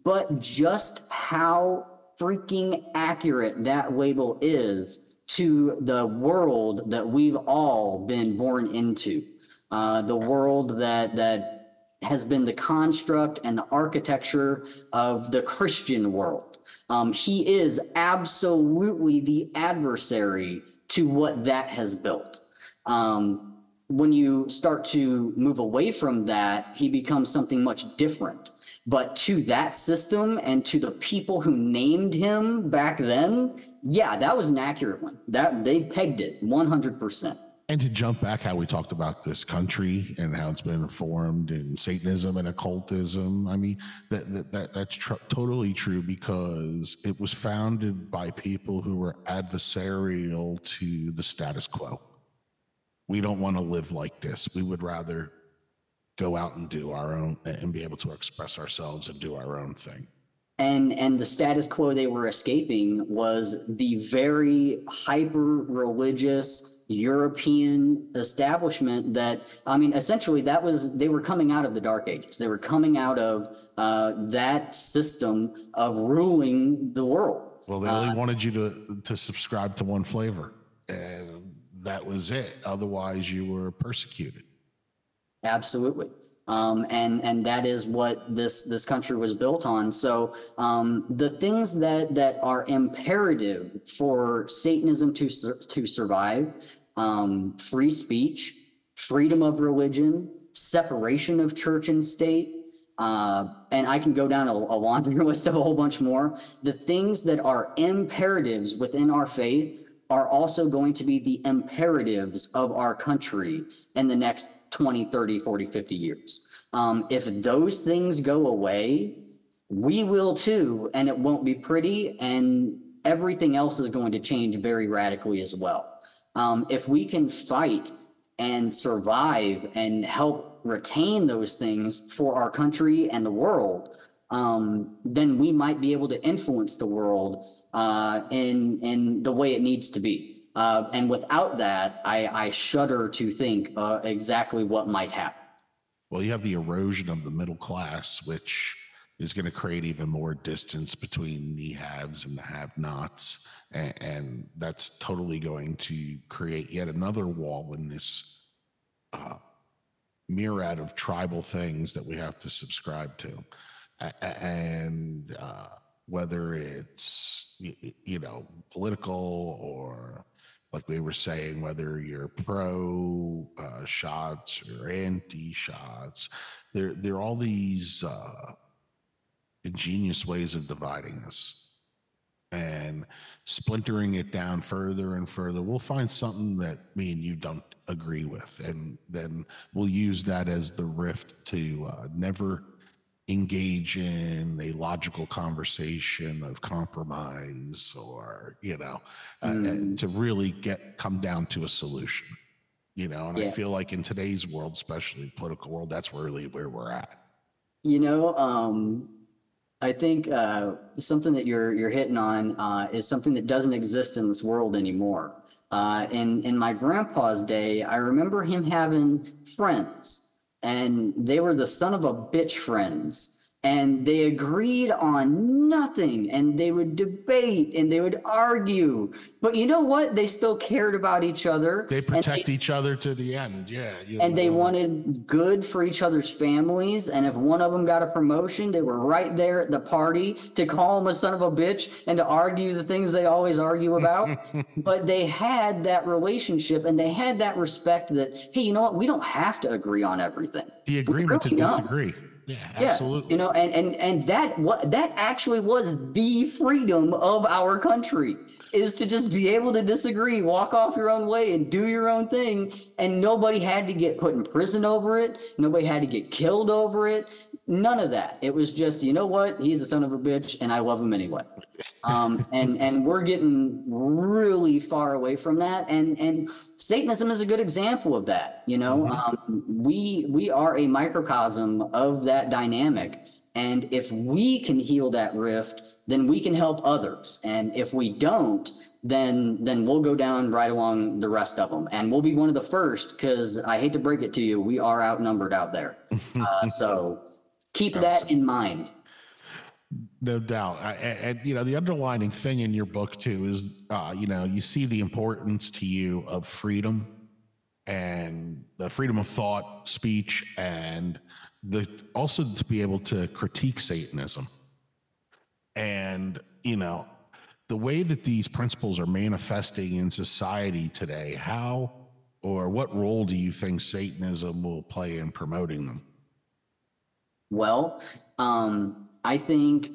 but just how freaking accurate that label is to the world that we've all been born into, uh, the world that that has been the construct and the architecture of the Christian world. Um, he is absolutely the adversary to what that has built. Um, when you start to move away from that, he becomes something much different. But to that system and to the people who named him back then, yeah, that was an accurate one. That they pegged it 100%. And to jump back, how we talked about this country and how it's been formed in Satanism and occultism. I mean, that, that, that that's tr- totally true because it was founded by people who were adversarial to the status quo. We don't want to live like this. We would rather go out and do our own and be able to express ourselves and do our own thing. And and the status quo they were escaping was the very hyper religious European establishment that I mean essentially that was they were coming out of the dark ages. They were coming out of uh, that system of ruling the world. Well, they only uh, wanted you to to subscribe to one flavor, and that was it. Otherwise, you were persecuted. Absolutely. Um, and and that is what this this country was built on. So um, the things that that are imperative for Satanism to to survive: um, free speech, freedom of religion, separation of church and state. Uh, and I can go down a, a laundry list of a whole bunch more. The things that are imperatives within our faith are also going to be the imperatives of our country in the next 20, 30, 40, 50 years. Um, if those things go away, we will too, and it won't be pretty, and everything else is going to change very radically as well. Um, if we can fight and survive and help retain those things for our country and the world, um, then we might be able to influence the world uh, in in the way it needs to be. Uh, and without that, I, I shudder to think uh, exactly what might happen. Well, you have the erosion of the middle class, which is going to create even more distance between the haves and the have-nots, and, and that's totally going to create yet another wall in this uh, myriad of tribal things that we have to subscribe to, and uh, whether it's you know political or like we were saying, whether you're pro uh, shots or anti shots, there there are all these uh, ingenious ways of dividing us and splintering it down further and further. We'll find something that me and you don't agree with, and then we'll use that as the rift to uh, never engage in a logical conversation of compromise or you know mm. uh, to really get come down to a solution you know and yeah. i feel like in today's world especially political world that's really where we're at you know um i think uh something that you're you're hitting on uh is something that doesn't exist in this world anymore Uh, in in my grandpa's day, I remember him having friends, and they were the son of a bitch friends and they agreed on nothing and they would debate and they would argue but you know what they still cared about each other They protect each other to the end. Yeah. you and they wanted good for each other's families and if one of them got a promotion they were right there at the party to call him a son of a bitch and to argue the things they always argue about but they had that relationship and they had that respect that hey you know what we don't have to agree on everything the agreement really to don't. Yeah, yeah, absolutely. You know, and and and that what that actually was the freedom of our country is to just be able to disagree, walk off your own way, and do your own thing, and nobody had to get put in prison over it. Nobody had to get killed over it. None of that. It was just, you know what? He's a son of a bitch, and I love him anyway. Um, and and we're getting really far away from that. And and Satanism is a good example of that. You know, um, we we are a microcosm of that dynamic. And if we can heal that rift, then we can help others. And if we don't, then then we'll go down right along the rest of them. And we'll be one of the first because I hate to break it to you, we are outnumbered out there. Uh, so keep that in mind. No doubt. I, and, and, you know, the underlining thing in your book too is, uh, you know, you see the importance to you of freedom and the freedom of thought, speech, and the also to be able to critique Satanism. And, you know, the way that these principles are manifesting in society today, how or what role do you think Satanism will play in promoting them? Well, um, I think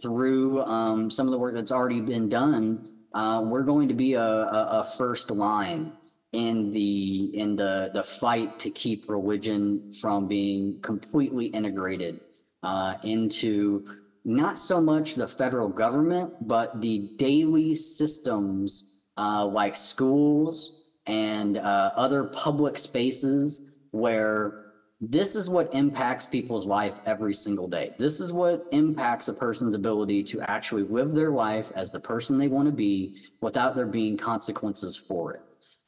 through um, some of the work that's already been done, uh, we're going to be a, a, a first line in the in the the fight to keep religion from being completely integrated uh, into not so much the federal government, but the daily systems uh, like schools and uh, other public spaces where this is what impacts people's life every single day. This is what impacts a person's ability to actually live their life as the person they want to be without there being consequences for it.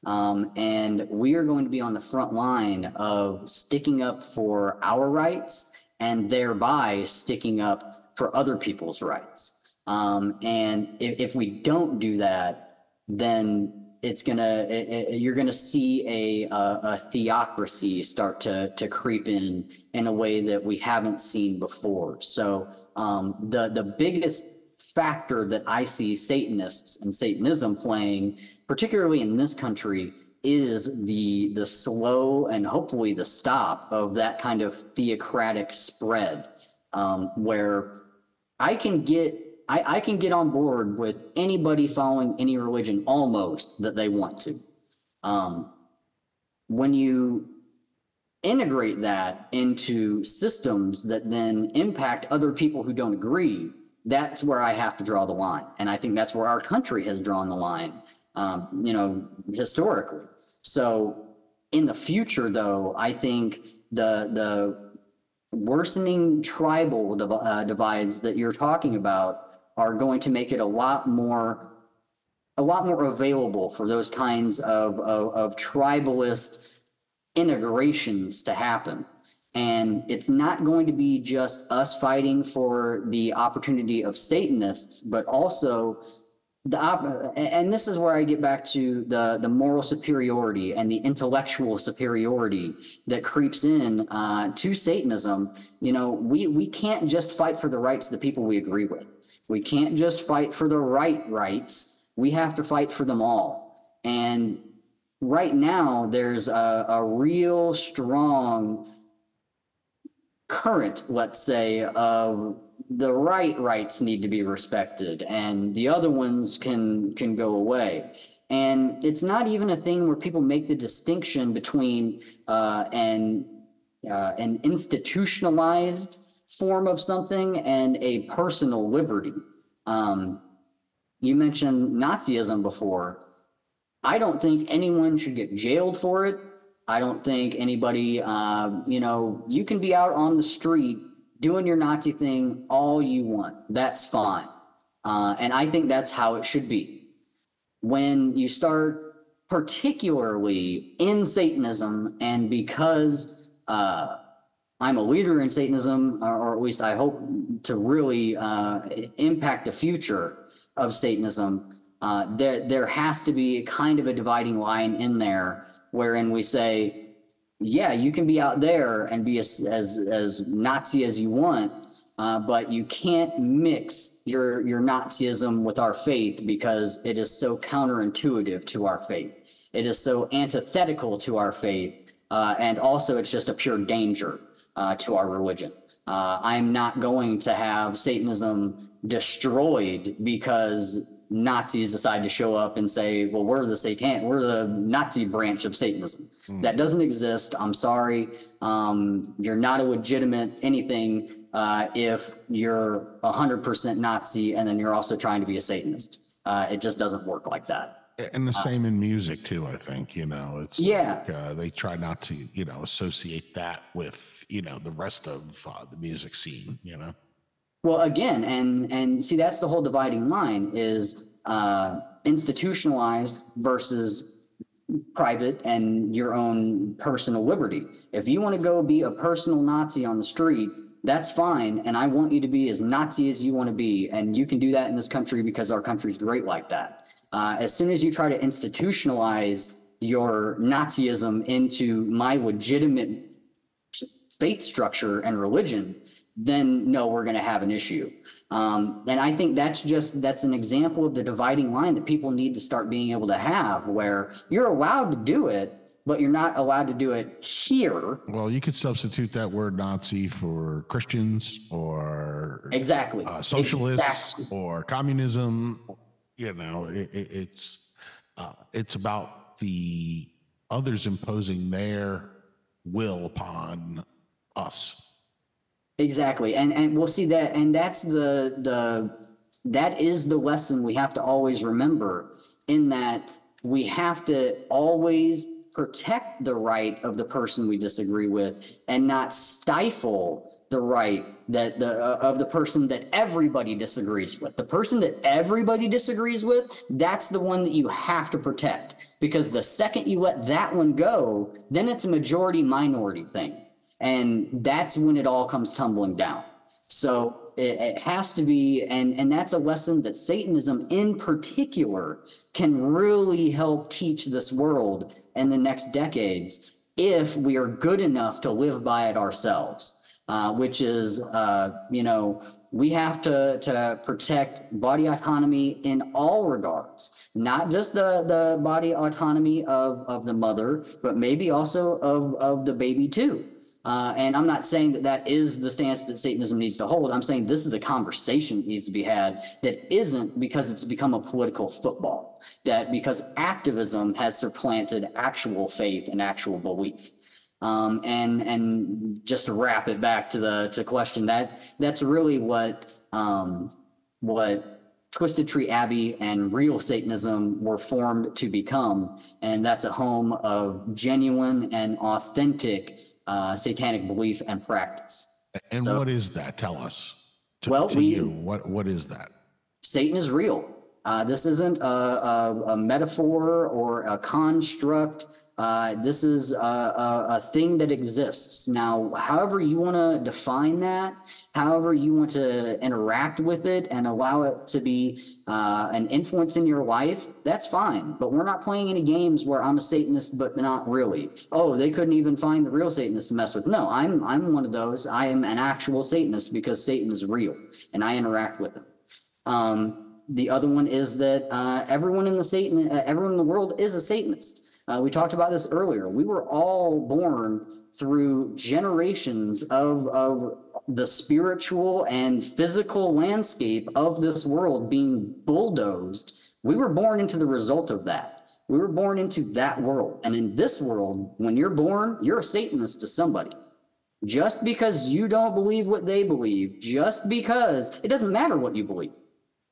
Um, and we are going to be on the front line of sticking up for our rights and thereby sticking up for other people's rights. Um, and if, if we don't do that, then it's gonna it, it- you're gonna see a, a a theocracy start to to creep in in a way that we haven't seen before. So um, the the biggest factor that I see Satanists and Satanism playing, particularly in this country, is the the slow and hopefully the stop of that kind of theocratic spread, um, where I can get I, I can get on board with anybody following any religion almost that they want to. Um, when you integrate that into systems that then impact other people who don't agree, that's where I have to draw the line. And I think that's where our country has drawn the line, um, you know, historically. So in the future, though, I think the the worsening tribal div- uh, divides that you're talking about are going to make it a lot more a lot more available for those kinds of, of, of tribalist integrations to happen. And it's not going to be just us fighting for the opportunity of Satanists, but also the op- and this is where I get back to the the moral superiority and the intellectual superiority that creeps in uh, to Satanism. You know, we we can't just fight for the rights of the people we agree with. We can't just fight for the right rights. We have to fight for them all. And right now, there's a, a real strong current, let's say, of the right rights need to be respected and the other ones can can go away. And it's not even a thing where people make the distinction between uh, an uh, an institutionalized form of something and a personal liberty. Um, you mentioned Nazism before. I don't think anyone should get jailed for it. I don't think anybody, uh, you know, you can be out on the street doing your Nazi thing all you want. That's fine. Uh, and I think that's how it should be. When you start particularly in Satanism, and because uh, I'm a leader in Satanism, or, at least I hope to really uh, impact the future of Satanism, uh, there there has to be a kind of a dividing line in there, wherein we say, yeah, you can be out there and be as as, as Nazi as you want, uh, but you can't mix your your Nazism with our faith because it is so counterintuitive to our faith. It is so antithetical to our faith, uh, and also it's just a pure danger uh, to our religion. Uh, I'm not going to have Satanism destroyed because Nazis decide to show up and say, "Well, we're the Satan, we're the Nazi branch of Satanism." That doesn't exist. I'm sorry. Um, you're not a legitimate anything uh, if you're 100% Nazi and then you're also trying to be a Satanist. Uh, it just doesn't work like that. And the same in music too, I think, you know, it's Yeah. like, uh, they try not to, you know, associate that with, you know, the rest of uh, the music scene, you know? Well, again, and and see that's the whole dividing line is uh, institutionalized versus private and your own personal liberty. If you want to go be a personal Nazi on the street, that's fine, and I want you to be as Nazi as you want to be, and you can do that in this country because our country's great like that. Uh, as soon as you try to institutionalize your Nazism into my legitimate faith structure and religion, then no, we're going to have an issue. Um, and I think that's just that's an example of the dividing line that people need to start being able to have, where you're allowed to do it, but you're not allowed to do it here. Well, you could substitute that word Nazi for Christians or Exactly. uh, socialists Exactly. or communism. You know, it, it, it's uh, it's about the others imposing their will upon us. Exactly. And and we'll see that and that's the the that is the lesson we have to always remember in that we have to always protect the right of the person we disagree with and not stifle the right that the uh, of the person that everybody disagrees with. The person that everybody disagrees with, that's the one that you have to protect. Because the second you let that one go, then it's a majority minority thing. And that's when it all comes tumbling down. So it, it has to be and and that's a lesson that satanism in particular can really help teach this world in the next decades if we are good enough to live by it ourselves uh, which is uh, you know we have to to protect body autonomy in all regards not just the the body autonomy of of the mother but maybe also of of the baby too uh, and I'm not saying that that is the stance that Satanism needs to hold. I'm saying this is a conversation that needs to be had that isn't because it's become a political football, that because activism has supplanted actual faith and actual belief. Um, and and just to wrap it back to the to question that that's really what um, what Twisted Tree Abbey and real Satanism were formed to become, and that's a home of genuine and authentic uh, satanic belief and practice. And So- what is that? Tell us. To, Well, to we- you, what what is that? Satan is real. Uh, this isn't a, a, a metaphor or a construct. Uh, this is a, a, a thing that exists. Now, however you want to define that, however you want to interact with it and allow it to be uh, an influence in your life, that's fine. But we're not playing any games where I'm a Satanist, but not really. Oh, they couldn't even find the real Satanist to mess with. No, I'm I'm one of those. I am an actual Satanist because Satan is real and I interact with him. Um, the other one is that uh, everyone in the Satan, uh, everyone in the world is a Satanist. Uh, we talked about this earlier. We were all born through generations of, of the spiritual and physical landscape of this world being bulldozed. We were born into the result of that. We were born into that world. And in this world, when you're born, you're a Satanist to somebody just because you don't believe what they believe, just because it doesn't matter what you believe.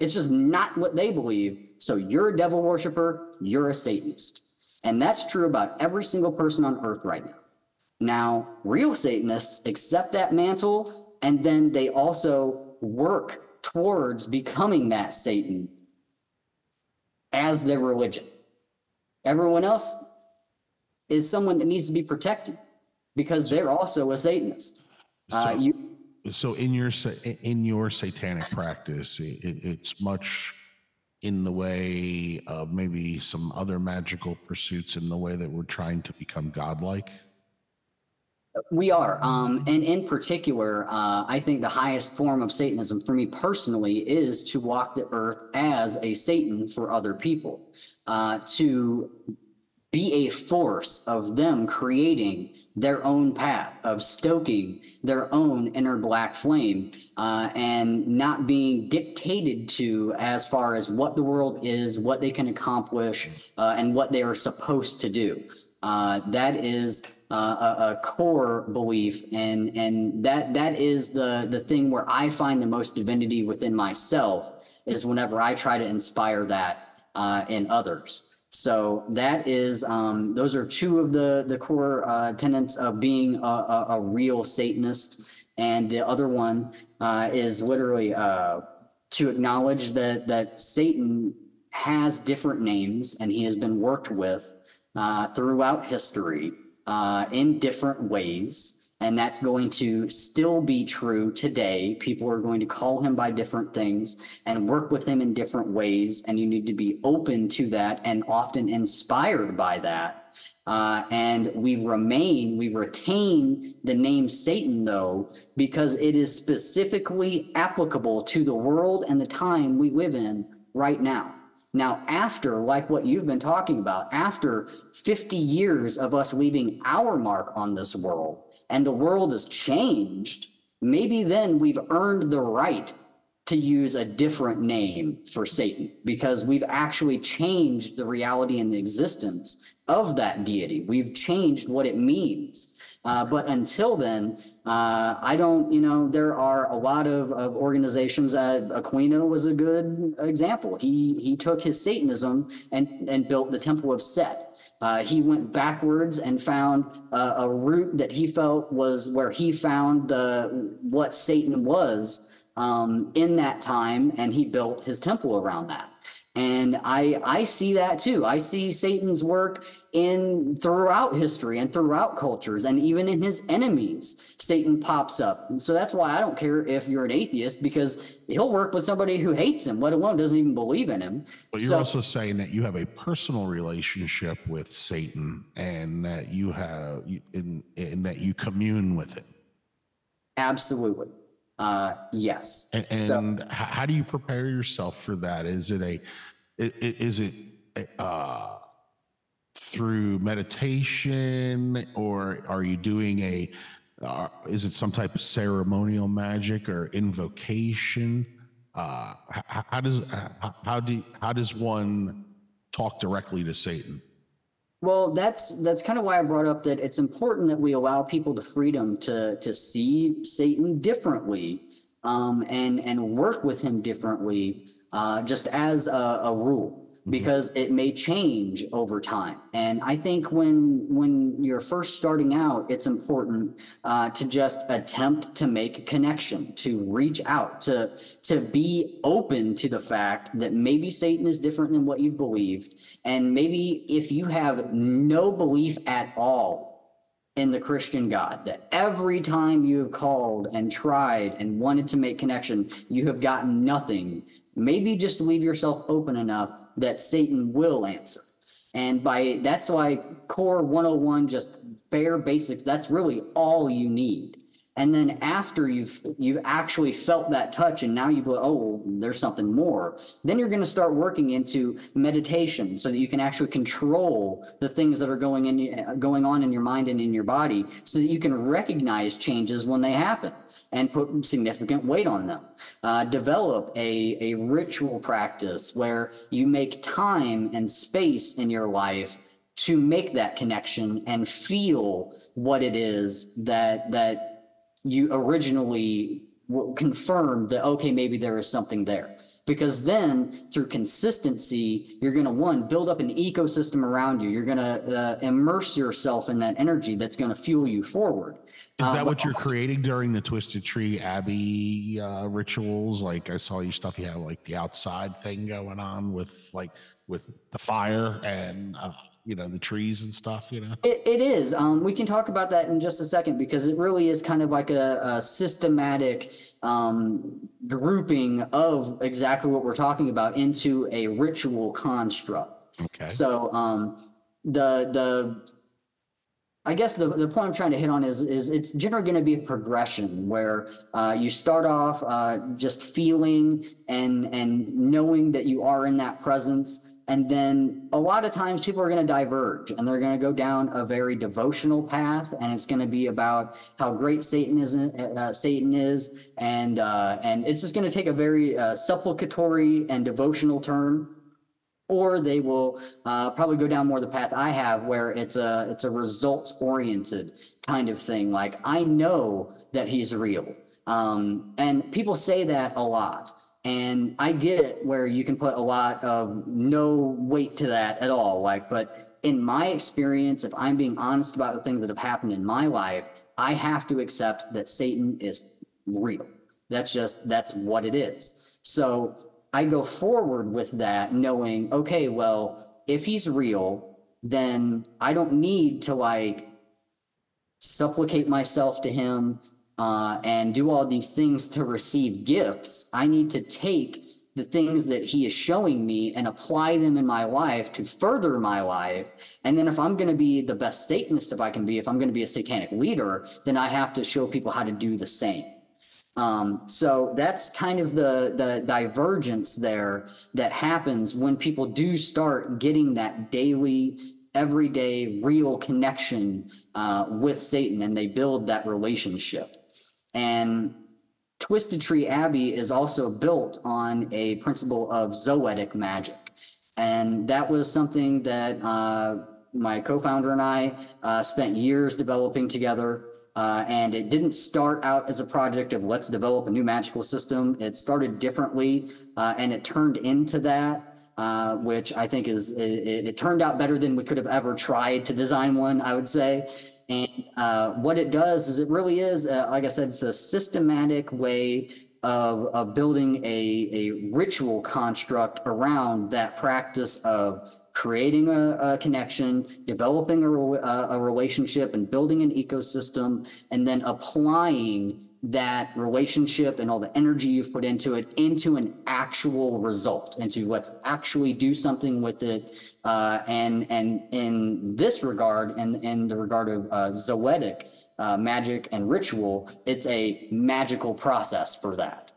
It's just not what they believe. So you're a devil worshiper, you're a Satanist. And that's true about every single person on earth right now. Now, real Satanists accept that mantle and then they also work towards becoming that Satan as their religion. Everyone else is someone that needs to be protected because they're also a Satanist. Uh, So- you, so in your in your satanic practice it, it's much in the way of maybe some other magical pursuits in the way that we're trying to become godlike We are. Um, and in particular, uh, I think the highest form of Satanism for me personally is to walk the earth as a Satan for other people, uh, to be a force of them creating their own path, of stoking their own inner black flame, uh, and not being dictated to as far as what the world is, what they can accomplish, uh, and what they are supposed to do. Uh, that is uh, a, a core belief, and and that that is the the thing where I find the most divinity within myself is whenever I try to inspire that uh, in others. So that is um, those are two of the the core uh, tenets of being a, a, a real Satanist, and the other one uh, is literally uh, to acknowledge that that Satan has different names and he has been worked with uh, throughout history uh, in different ways. And that's going to still be true today. People are going to call him by different things and work with him in different ways. And you need to be open to that and often inspired by that. Uh, and we remain, we retain the name Satan, though, because it is specifically applicable to the world and the time we live in right now. Now, after, like what you've been talking about, after 50 years of us leaving our mark on this world and the world has changed, maybe then we've earned the right to use a different name for Satan because we've actually changed the reality and the existence of that deity. We've changed what it means. Uh, but until then, uh, I don't, you know, there are a lot of, of organizations. Uh, Aquino was a good example. He he took his Satanism and and built the Temple of Set. Uh, he went backwards and found uh, a route that he felt was where he found the what Satan was um, in that time, and he built his temple around that. And I I see that too. I see Satan's work in throughout history and throughout cultures and even in his enemies. Satan pops up. And so that's why I don't care if you're an atheist because he'll work with somebody who hates him, let alone doesn't even believe in him. But you're So- also saying that you have a personal relationship with Satan, and that you have, in, in that you commune with him. Absolutely. Uh, yes. And, and h- how do you prepare yourself for that? Is it a, is it uh, through meditation, or are you doing a, uh, is it some type of ceremonial magic or invocation? Uh, h- h- how does h- how do how does one talk directly to Satan? Well, that's that's kind of why I brought up that it's important that we allow people the freedom to to see Satan differently, um, and and work with him differently, uh, just as a, a rule, because it may change over time. And I think when when you're first starting out, it's important uh, to just attempt to make a connection, to reach out, to to be open to the fact that maybe Satan is different than what you've believed, and maybe if you have no belief at all in the Christian God, that every time you have called and tried and wanted to make connection, you have gotten nothing, maybe just leave yourself open enough that Satan will answer. And by that's why core 101 just bare basics that's really all you need. And then after you've you've actually felt that touch and now you go oh there's something more. Then you're going to start working into meditation so that you can actually control the things that are going in going on in your mind and in your body so that you can recognize changes when they happen and put significant weight on them. Uh, develop a, a ritual practice where you make time and space in your life to make that connection and feel what it is that that you originally confirmed that okay maybe there is something there. Because then through consistency you're going to one build up an ecosystem around you. You're going to uh, immerse yourself in that energy that's going to fuel you forward Is Uh, that what you're also- creating during the Twisted Tree Abbey uh, rituals? Like I saw your stuff. You have like the outside thing going on with like with the fire and uh, you know the trees and stuff. You know. It, it is. Um, we can talk about that in just a second because it really is kind of like a, a systematic um, grouping of exactly what we're talking about into a ritual construct. Okay. So um, the the I guess the, the point I'm trying to hit on is is it's generally going to be a progression where uh, you start off uh, just feeling and and knowing that you are in that presence, and then a lot of times people are going to diverge and they're going to go down a very devotional path, and it's going to be about how great Satan is, uh, Satan is, and uh, and it's just going to take a very uh, supplicatory and devotional turn or they will uh, probably go down more the path I have, where it's a it's a results oriented kind of thing. Like I know that he's real, um, and people say that a lot, and I get it where you can put a lot of no weight to that at all. Like, but in my experience, if I'm being honest about the things that have happened in my life, I have to accept that Satan is real. That's just that's what it is. So I go forward with that knowing, okay, well, if he's real, then I don't need to like supplicate myself to him uh, and do all these things to receive gifts. I need to take the things that he is showing me and apply them in my life to further my life. And then if I'm going to be the best Satanist if I can be, if I'm going to be a satanic leader, then I have to show people how to do the same. Um, so that's kind of the the divergence there that happens when people do start getting that daily, everyday, real connection uh, with Satan, and they build that relationship. And Twisted Tree Abbey is also built on a principle of zoetic magic, and that was something that uh, my co-founder and I uh, spent years developing together. Uh, and it didn't start out as a project of let's develop a new magical system. It started differently, uh, and it turned into that, uh, which I think is it, it, turned out better than we could have ever tried to design one. I would say, and uh, what it does is it really is, uh, like I said, it's a systematic way of, of building a, a ritual construct around that practice of creating a, a connection, developing a, a relationship and building an ecosystem, and then applying that relationship and all the energy you've put into it into an actual result into let's actually do something with it uh, and and in this regard and in, the regard of uh, zoetic uh, magic and ritual it's a magical process for that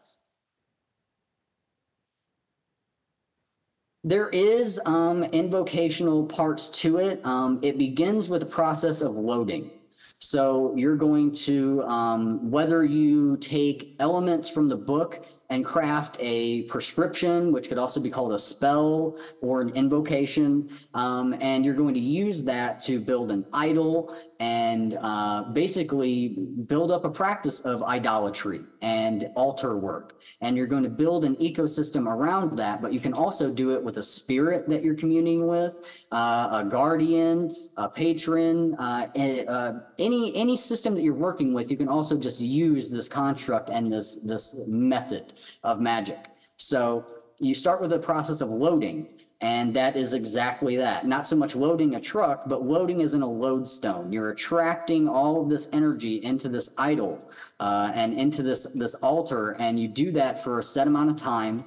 There is um, invocational parts to it. Um, it begins with the process of loading. So you're going to, um, whether you take elements from the book and craft a prescription, which could also be called a spell or an invocation. Um, and you're going to use that to build an idol and uh, basically build up a practice of idolatry and altar work. And you're going to build an ecosystem around that, but you can also do it with a spirit that you're communing with, uh, a guardian, a patron, uh, uh, any any system that you're working with. You can also just use this construct and this this method of magic. So you start with a process of loading. And that is exactly that. Not so much loading a truck, but loading is in a lodestone. You're attracting all of this energy into this idol uh, and into this, this altar. And you do that for a set amount of time.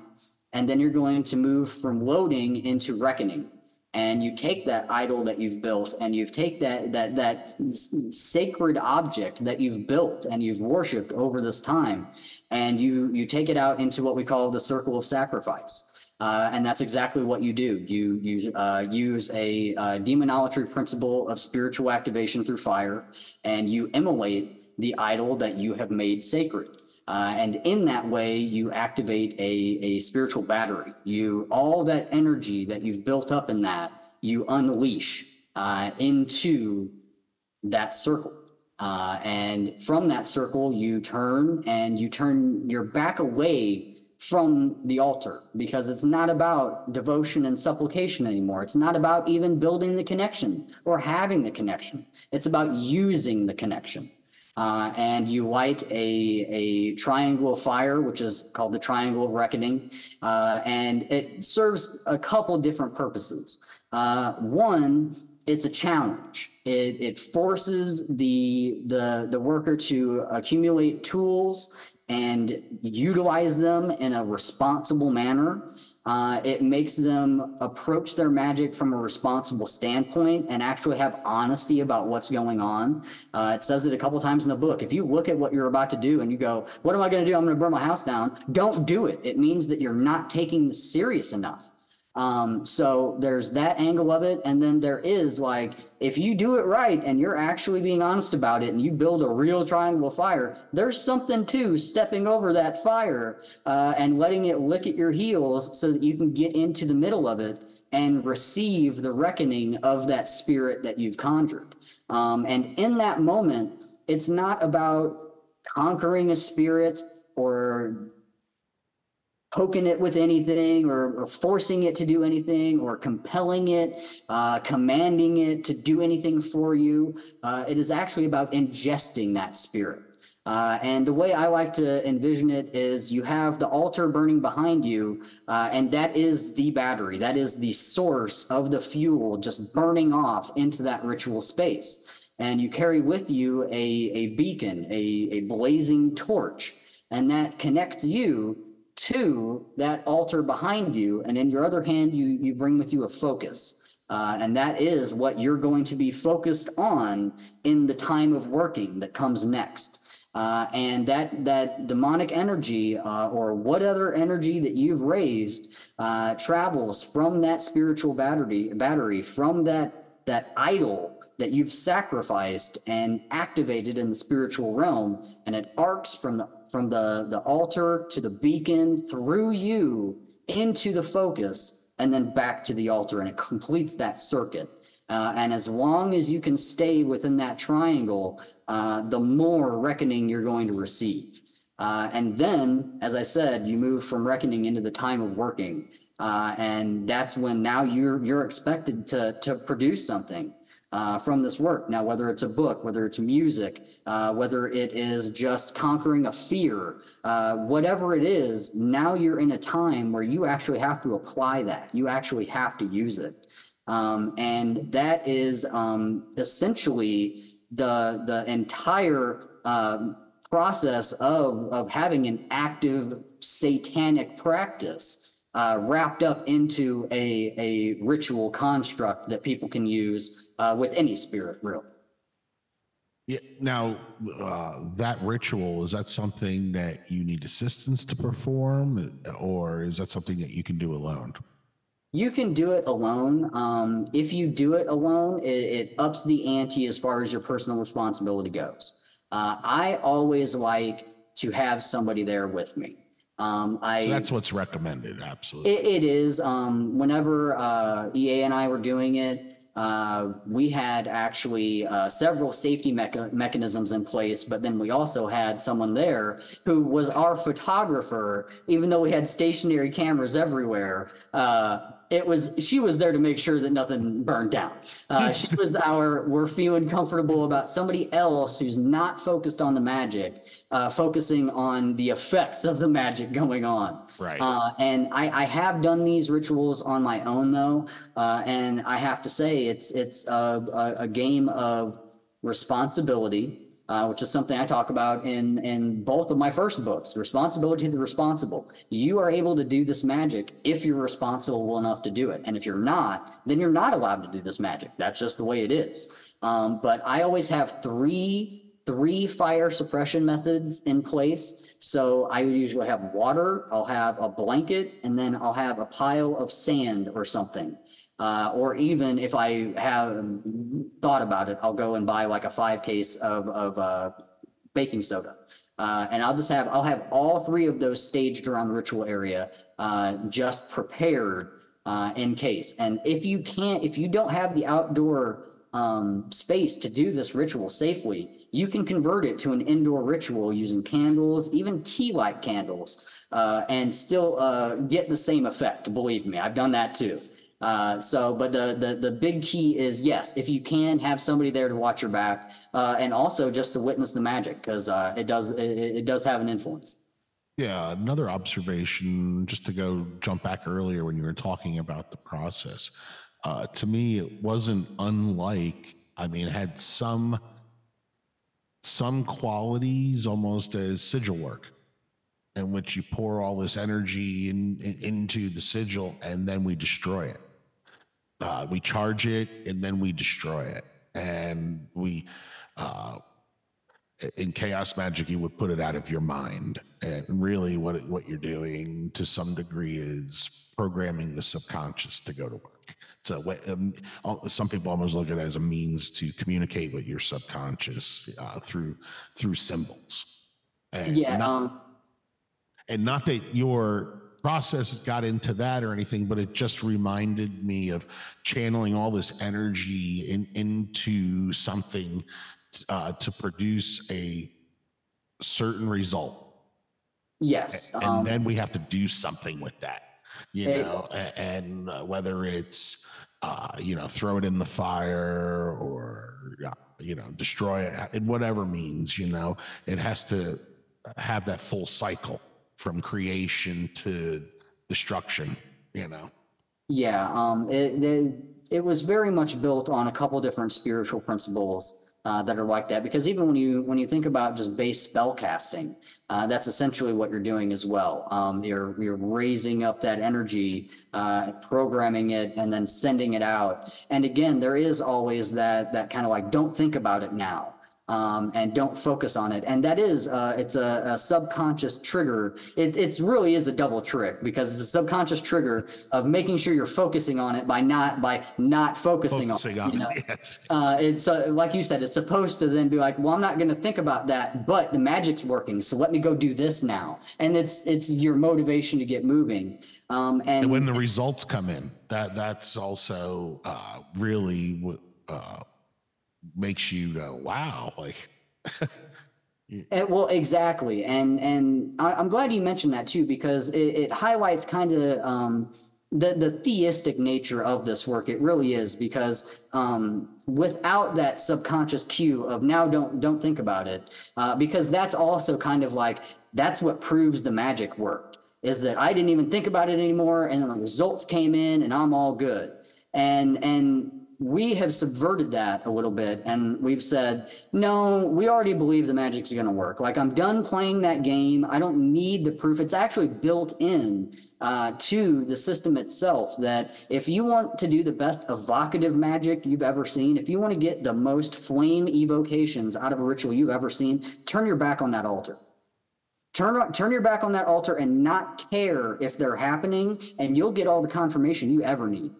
And then you're going to move from loading into reckoning. And you take that idol that you've built and you've take that, that, that sacred object that you've built and you've worshiped over this time. And you, you take it out into what we call the circle of sacrifice. Uh, and that's exactly what you do. You, you uh, use a uh, demonolatry principle of spiritual activation through fire, and you immolate the idol that you have made sacred. Uh, and in that way, you activate a, a spiritual battery. You all that energy that you've built up in that, you unleash uh, into that circle. Uh, and from that circle, you turn and you turn your back away from the altar because it's not about devotion and supplication anymore. It's not about even building the connection or having the connection. It's about using the connection. Uh, and you light a, a triangle of fire, which is called the Triangle of Reckoning. Uh, and it serves a couple different purposes. Uh, one, it's a challenge. It, it forces the, the, the worker to accumulate tools and utilize them in a responsible manner. Uh, it makes them approach their magic from a responsible standpoint and actually have honesty about what's going on. Uh, it says it a couple times in the book. If you look at what you're about to do and you go, What am I going to do? I'm going to burn my house down. Don't do it. It means that you're not taking this serious enough. Um, so there's that angle of it. And then there is like, if you do it right and you're actually being honest about it and you build a real triangle fire, there's something to stepping over that fire uh, and letting it lick at your heels so that you can get into the middle of it and receive the reckoning of that spirit that you've conjured. Um, and in that moment, it's not about conquering a spirit or poking it with anything or, or, forcing it to do anything or compelling it, uh, commanding it to do anything for you. Uh, it is actually about ingesting that spirit. Uh, and the way I like to envision it is you have the altar burning behind you, uh, and that is the battery. That is the source of the fuel just burning off into that ritual space. And you carry with you a, a beacon, a, a blazing torch, and that connects you to that altar behind you. And in your other hand, you, you bring with you a focus. Uh, and that is what you're going to be focused on in the time of working that comes next. Uh, and that that demonic energy uh, or what other energy that you've raised uh, travels from that spiritual battery battery from that that idol that you've sacrificed and activated in the spiritual realm and it arcs from the from the, the altar to the beacon through you into the focus and then back to the altar and it completes that circuit. Uh, and as long as you can stay within that triangle, uh, the more reckoning you're going to receive. Uh, and then, as I said, you move from reckoning into the time of working. Uh, and that's when now you're, you're expected to, to produce something uh, from this work. Now, whether it's a book, whether it's music, uh, whether it is just conquering a fear, uh, whatever it is, now you're in a time where you actually have to apply that. You actually have to use it. Um, and that is um, essentially the, the entire um, process of, of having an active satanic practice uh, wrapped up into a, a ritual construct that people can use uh, with any spirit, really. Yeah. Now, uh, that ritual is that something that you need assistance to perform, or is that something that you can do alone? You can do it alone. Um, if you do it alone, it, it, ups the ante as far as your personal responsibility goes. Uh, I always like to have somebody there with me. Um, I so that's what's recommended. Absolutely, it, it is. Um, whenever uh, EA and I were doing it, uh, we had actually uh, several safety mecha- mechanisms in place, but then we also had someone there who was our photographer, even though we had stationary cameras everywhere. Uh, it was she was there to make sure that nothing burned down. Uh, she was our we're feeling comfortable about somebody else who's not focused on the magic, uh, focusing on the effects of the magic going on. Right. Uh, and I, I have done these rituals on my own though, uh, and I have to say it's it's a, a, a game of responsibility uh, which is something I talk about in in both of my first books. Responsibility to the responsible. You are able to do this magic if you're responsible enough to do it, and if you're not, then you're not allowed to do this magic. That's just the way it is. Um, but I always have three three fire suppression methods in place. So I usually have water, I'll have a blanket, and then I'll have a pile of sand or something. Uh, or even if I have thought about it, I'll go and buy like a five case of, of uh, baking soda. Uh, and I'll just have, I'll have all three of those staged around the ritual area, uh, just prepared uh, in case. And if you can't, if you don't have the outdoor um, space to do this ritual safely, you can convert it to an indoor ritual using candles, even tea light candles, uh, and still get the same effect. Believe me, I've done that too. Uh, so, but the, the the big key is yes, if you can have somebody there to watch your back, uh, and also just to witness the magic because uh, it does it, it does have an influence. Yeah, another observation, just to go jump back earlier when you were talking about the process. Uh, to me, it wasn't unlike. I mean, it had some some qualities almost as sigil work, in which you pour all this energy in, in- into the sigil and then we destroy it. Uh, we charge it and then we destroy it, and we. Uh, in chaos magic you would put it out of your mind and really what what you're doing to some degree is programming the subconscious to go to work so what- um, some people almost look at it as a means to communicate with your subconscious uh, through through symbols and Yeah. not, Um, and not that your process got into that or anything but it just reminded me of channeling all this energy in, into something uh, to produce a certain result yes. and um, then we have to do something with that you Eh, know and uh, whether it's uh, you know throw it in the fire or uh, you know destroy it in whatever means you know it has to have that full cycle from creation to destruction you know Yeah, um, it, it it was very much built on a couple different spiritual principles uh, that are like that. Because even when you when you think about just base spell casting, uh, that's essentially what you're doing as well. Um, you're you're raising up that energy, uh, programming it, and then sending it out. And again, there is always that that kind of like don't think about it now um, and don't focus on it. And that is, uh, it's a, a subconscious trigger. It it's really is a double trick because it's a subconscious trigger of making sure you're focusing on it by not by not focusing, focusing on, on it. You know? it yes Uh, it's uh, like you said, it's supposed to then be like, well, I'm not going to think about that, but the magic's working, so let me go do this now. And it's it's your motivation to get moving. Um, and, and when the results come in that that's also uh really uh makes you go wow like And, well, exactly, and and I, I'm glad you mentioned that too because it, it highlights kind of um, the the theistic nature of this work. It really is because um, without that subconscious cue of now don't don't think about it, uh, because that's also kind of like that's what proves the magic worked. Is that I didn't even think about it anymore, and then the results came in, and I'm all good. And and we have subverted that a little bit and we've said no we already believe the magic's going to work. Like i'm done playing that game. I don't need the proof. It's actually built in uh, to the system itself that if you want to do the best evocative magic you've ever seen if you want to get the most flame evocations out of a ritual you've ever seen turn your back on that altar. Turn turn your back on that altar and not care if they're happening and you'll get all the confirmation you ever need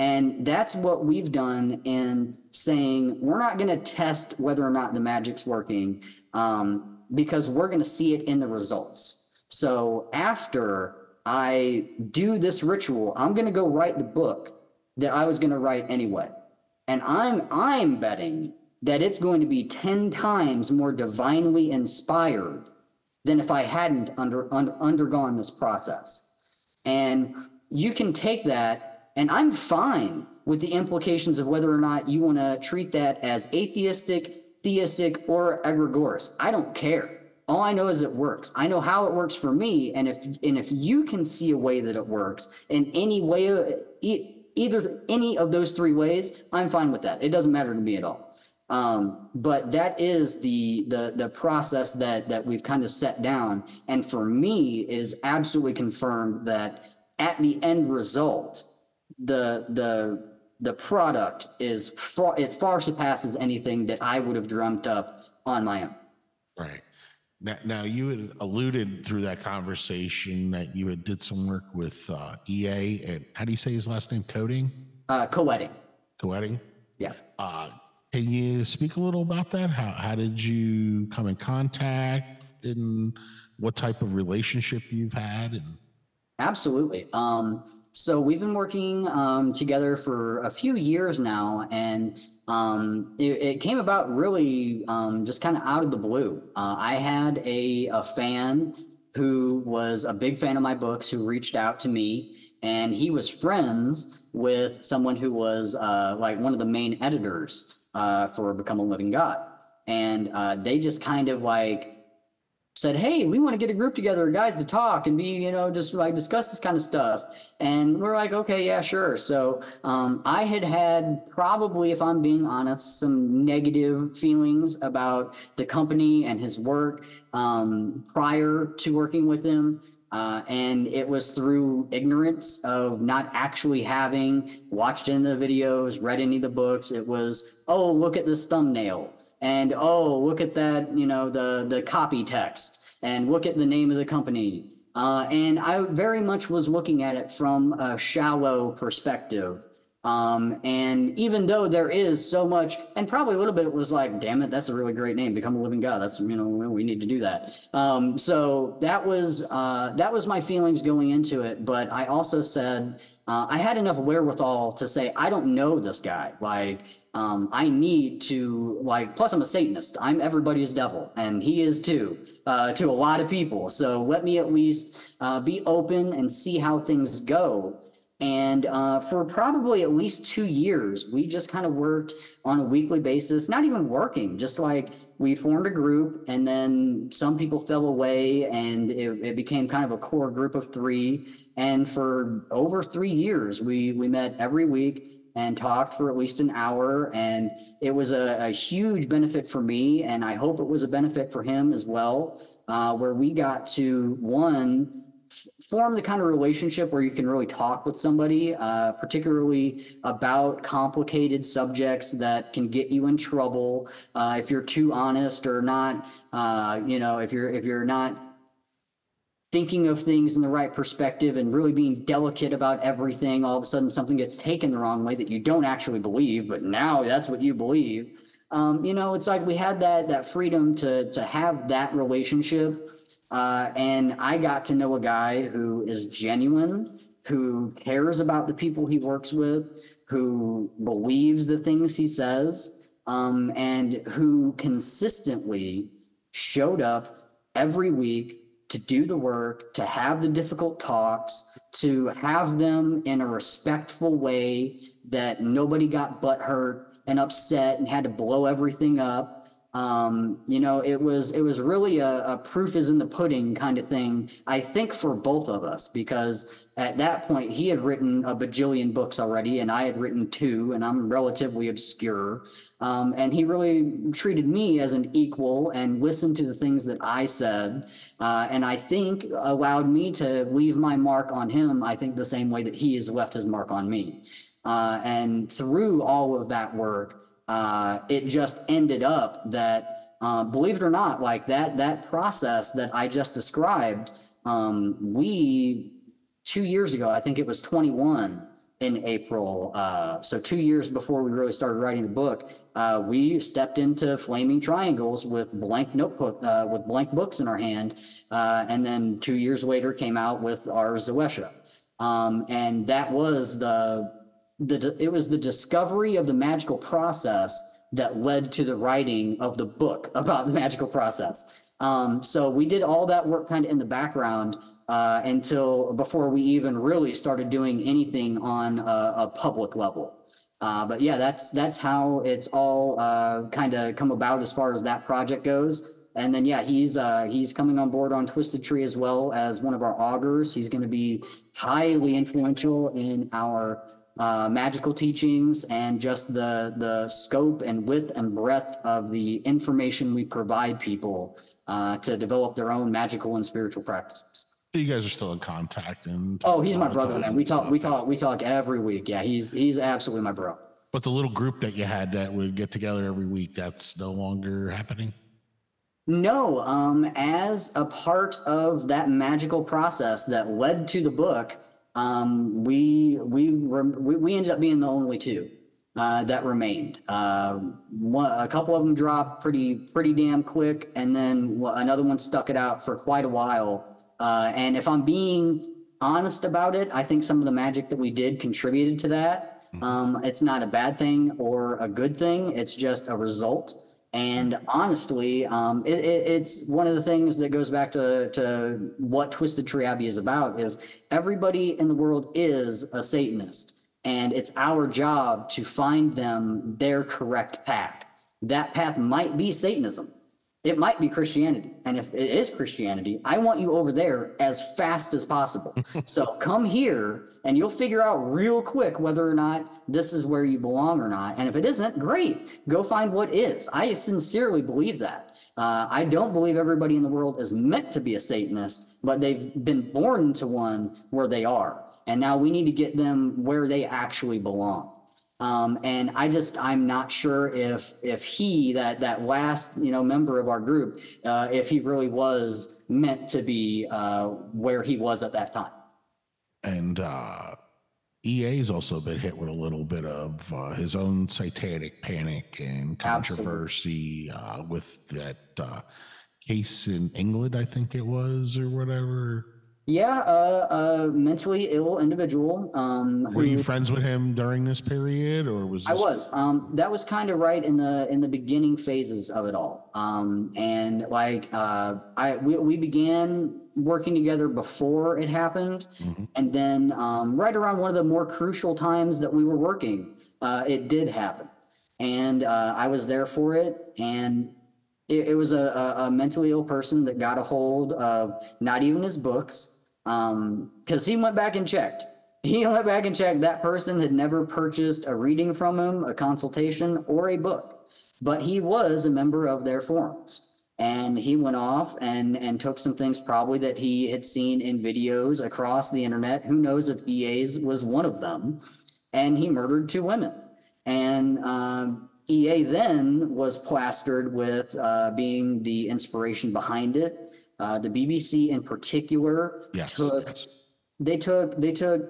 and that's what we've done in saying we're not going to test whether or not the magic's working um, because we're going to see it in the results. So after I do this ritual, I'm going to go write the book that I was going to write anyway. And I'm I'm betting that it's going to be 10 times more divinely inspired than if I hadn't under, un, undergone this process. And you can take that, and I'm fine with the implications of whether or not you want to treat that as atheistic, theistic, or egregious. I don't care. All I know is it works. I know how it works for me, and if and if you can see a way that it works in any way, either any of those three ways, I'm fine with that. It doesn't matter to me at all. Um, but that is the the the process that that we've kind of set down, and for me is absolutely confirmed that at the end result, the the the product is far it far surpasses anything that I would have dreamt up on my own. Right. Now, now you had alluded through that conversation that you had did some work with uh, EA and how do you say his last name? Coding, Uh, co-wedding, co-editing. yeah. Uh, can you speak a little about that? How how did you come in contact and what type of relationship you've had? And Absolutely. Um, so we've been working um, together for a few years now, and um, it, it came about really um, just kind of out of the blue. Uh, I had a, a fan who was a big fan of my books who reached out to me and he was friends with someone who was uh, like one of the main editors uh, for Become a Living God, and uh, they just kind of like said, "Hey, we want to get a group together, of guys, to talk and be, you know, just like discuss this kind of stuff." And we're like, "Okay, yeah, sure." So um, I had had probably, if I'm being honest, some negative feelings about the company and his work um, prior to working with him. Uh, and it was through ignorance of not actually having watched any of the videos, read any of the books. It was, oh, look at this thumbnail and oh look at that you know the the copy text and look at the name of the company. Uh, and i very much was looking at it from a shallow perspective. Um, and even though there is so much and probably a little bit was like damn it that's a really great name become a living god that's you know we need to do that. Um, so that was uh, that was my feelings going into it but i also said uh, i had enough wherewithal to say i don't know this guy. Like um, I need to like. Plus, I'm a Satanist. I'm everybody's devil, and he is too uh, to a lot of people. So let me at least uh, be open and see how things go. And uh, for probably at least two years, we just kind of worked on a weekly basis. Not even working, just like we formed a group, and then some people fell away, and it, it became kind of a core group of three. And for over three years, we we met every week and talked for at least an hour. And it was a, a huge benefit for me. And I hope it was a benefit for him as well, uh, where we got to one, form the kind of relationship where you can really talk with somebody, uh, particularly about complicated subjects that can get you in trouble uh, if you're too honest or not. Uh, you know, if you're if you're not thinking of things in the right perspective and really being delicate about everything, all of a sudden something gets taken the wrong way that you don't actually believe, but now that's what you believe. Um, you know, it's like we had that that freedom to to have that relationship, uh, and I got to know a guy who is genuine, who cares about the people he works with, who believes the things he says, um, and who consistently showed up every week to do the work, to have the difficult talks, to have them in a respectful way that nobody got butthurt and upset and had to blow everything up. Um, you know, it was it was really a, a proof is in the pudding kind of thing. I think for both of us because at that point he had written a bajillion books already, and I had written two, and I'm relatively obscure. Um, and he really treated me as an equal and listened to the things that I said, uh, and I think allowed me to leave my mark on him. I think the same way that he has left his mark on me. Uh, and through all of that work, uh, it just ended up that, uh, believe it or not, like that that process that I just described, um, we two years ago, I think it was 21 in April. Uh, so two years before we really started writing the book, uh, we stepped into flaming triangles with blank notebook uh, with blank books in our hand, uh, and then two years later came out with Ars Zoetia, um, and that was the the it was the discovery of the magical process that led to the writing of the book about the magical process. Um, so we did all that work kind of in the background uh, until before we even really started doing anything on a, a public level. Uh, but yeah, that's that's how it's all uh, kind of come about as far as that project goes. And then yeah, he's uh, he's coming on board on Twisted Tree as well as one of our augurs. He's going to be highly influential in our uh, magical teachings and just the the scope and width and breadth of the information we provide people uh, to develop their own magical and spiritual practices. You guys are still in contact and Oh, he's my brother, man. We talk, we talk, we talk every week. Yeah, he's he's absolutely my bro. But the little group that you had that would get together every week, that's no longer happening. No, um, as a part of that magical process that led to the book, um, we we were we, we ended up being the only two uh, that remained. Uh, one, a couple of them dropped pretty pretty damn quick, and then another one stuck it out for quite a while. Uh, and if I'm being honest about it, I think some of the magic that we did contributed to that. Mm-hmm. Um, it's not a bad thing or a good thing. It's just a result. And honestly, um, it, it, it's one of the things that goes back to, to what Twisted Tree Abbey is about is everybody in the world is a Satanist. And it's our job to find them their correct path. That path might be Satanism. It might be Christianity. And if it is Christianity, I want you over there as fast as possible. so come here and you'll figure out real quick whether or not this is where you belong or not. And if it isn't, great. Go find what is. I sincerely believe that. Uh, I don't believe everybody in the world is meant to be a Satanist, but they've been born to one where they are. And now we need to get them where they actually belong. Um, and I just I'm not sure if if he that that last you know member of our group uh, if he really was meant to be uh, where he was at that time. And uh, EA's also been hit with a little bit of uh, his own satanic panic and controversy uh, with that uh, case in England, I think it was, or whatever. Yeah, uh, a mentally ill individual. Um, Were you friends with him during this period, or was I was. Um, that was kind of right in the in the beginning phases of it all. Um, and like uh, I we, we began working together before it happened, Mhm. and then um, right around one of the more crucial times that we were working, uh, it did happen, and uh, I was there for it. And it, was a, a mentally ill person that got a hold of not even his books, because he went back and checked. He went back and checked. That person had never purchased a reading from him, a consultation, or a book, but he was a member of their forums. And he went off and and took some things probably that he had seen in videos across the internet. Who knows if EA's was one of them? And he murdered two women. And um, EA then was plastered with uh, being the inspiration behind it. Uh, the BBC in particular Yes, took yes. they took they took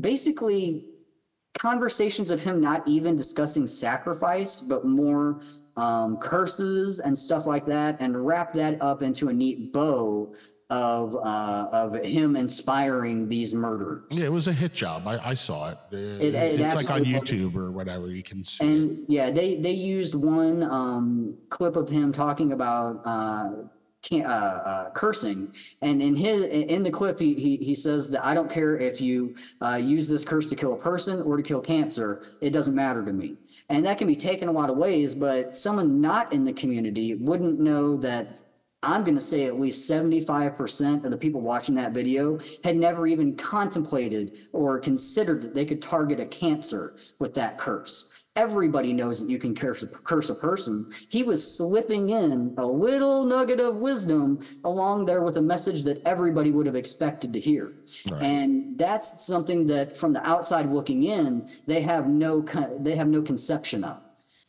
basically conversations of him not even discussing sacrifice but more um, curses and stuff like that and wrap that up into a neat bow of uh, of him inspiring these murders Yeah, it was a hit job. I, I saw it. Uh, it it's like on absolutely was. YouTube or whatever. You can see. it. and yeah they they used one um, clip of him talking about uh, uh, uh, cursing. And in his in the clip he, he he says that i don't care if you uh, use this curse to kill a person or to kill cancer. It doesn't matter to me. And that can be taken a lot of ways but someone not in the community wouldn't know that I'm going to say at least 75% of the people watching that video had never even contemplated or considered that they could target a cancer with that curse. Everybody knows that you can curse a, curse a person. He was slipping in a little nugget of wisdom along there with a message that everybody would have expected to hear. Right. And that's something that from the outside looking in, they have no they have no conception of.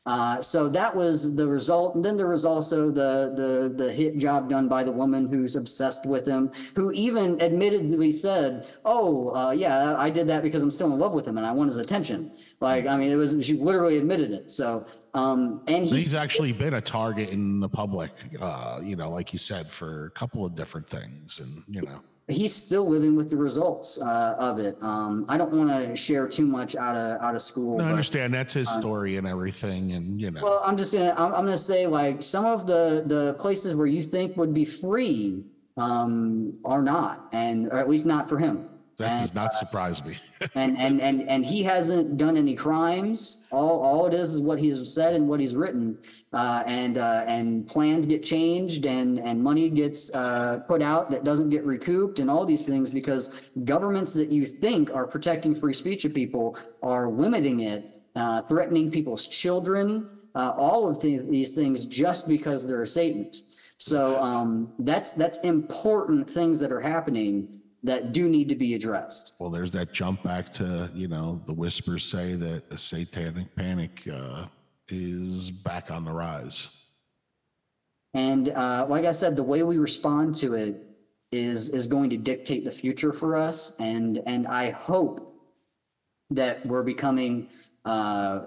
Uh, so that was the result. And then there was also the, the, the hit job done by the woman who's obsessed with him, who even admittedly said, Oh, uh, yeah, I did that because I'm still in love with him and I want his attention. Like, I mean, it was, she literally admitted it. So, um, and he's, he's, actually been a target in the public, uh, you know, like you said, for a couple of different things. And, you know, he's still living with the results, uh, of it. Um, I don't want to share too much out of, out of school. no, I understand that's his story and everything. And, you know, Well, I'm just gonna I'm, I'm gonna say like some of the the places where you think would be free um are not, and or at least not for him. That and, does not surprise me. and and and and he hasn't done any crimes. All all it is is what he's said and what he's written, uh, and uh, and plans get changed and and money gets uh, put out that doesn't get recouped and all these things because governments that you think are protecting free speech of people are limiting it, uh, threatening people's children, uh, all of the, these things just because they're a Satanist. So um, that's that's important things that are happening that do need to be addressed. well, there's that jump back to, you know, the whispers say that a satanic panic uh, is back on the rise. And uh, like I said, the way we respond to it is is going to dictate the future for us. And and I hope that we're becoming uh,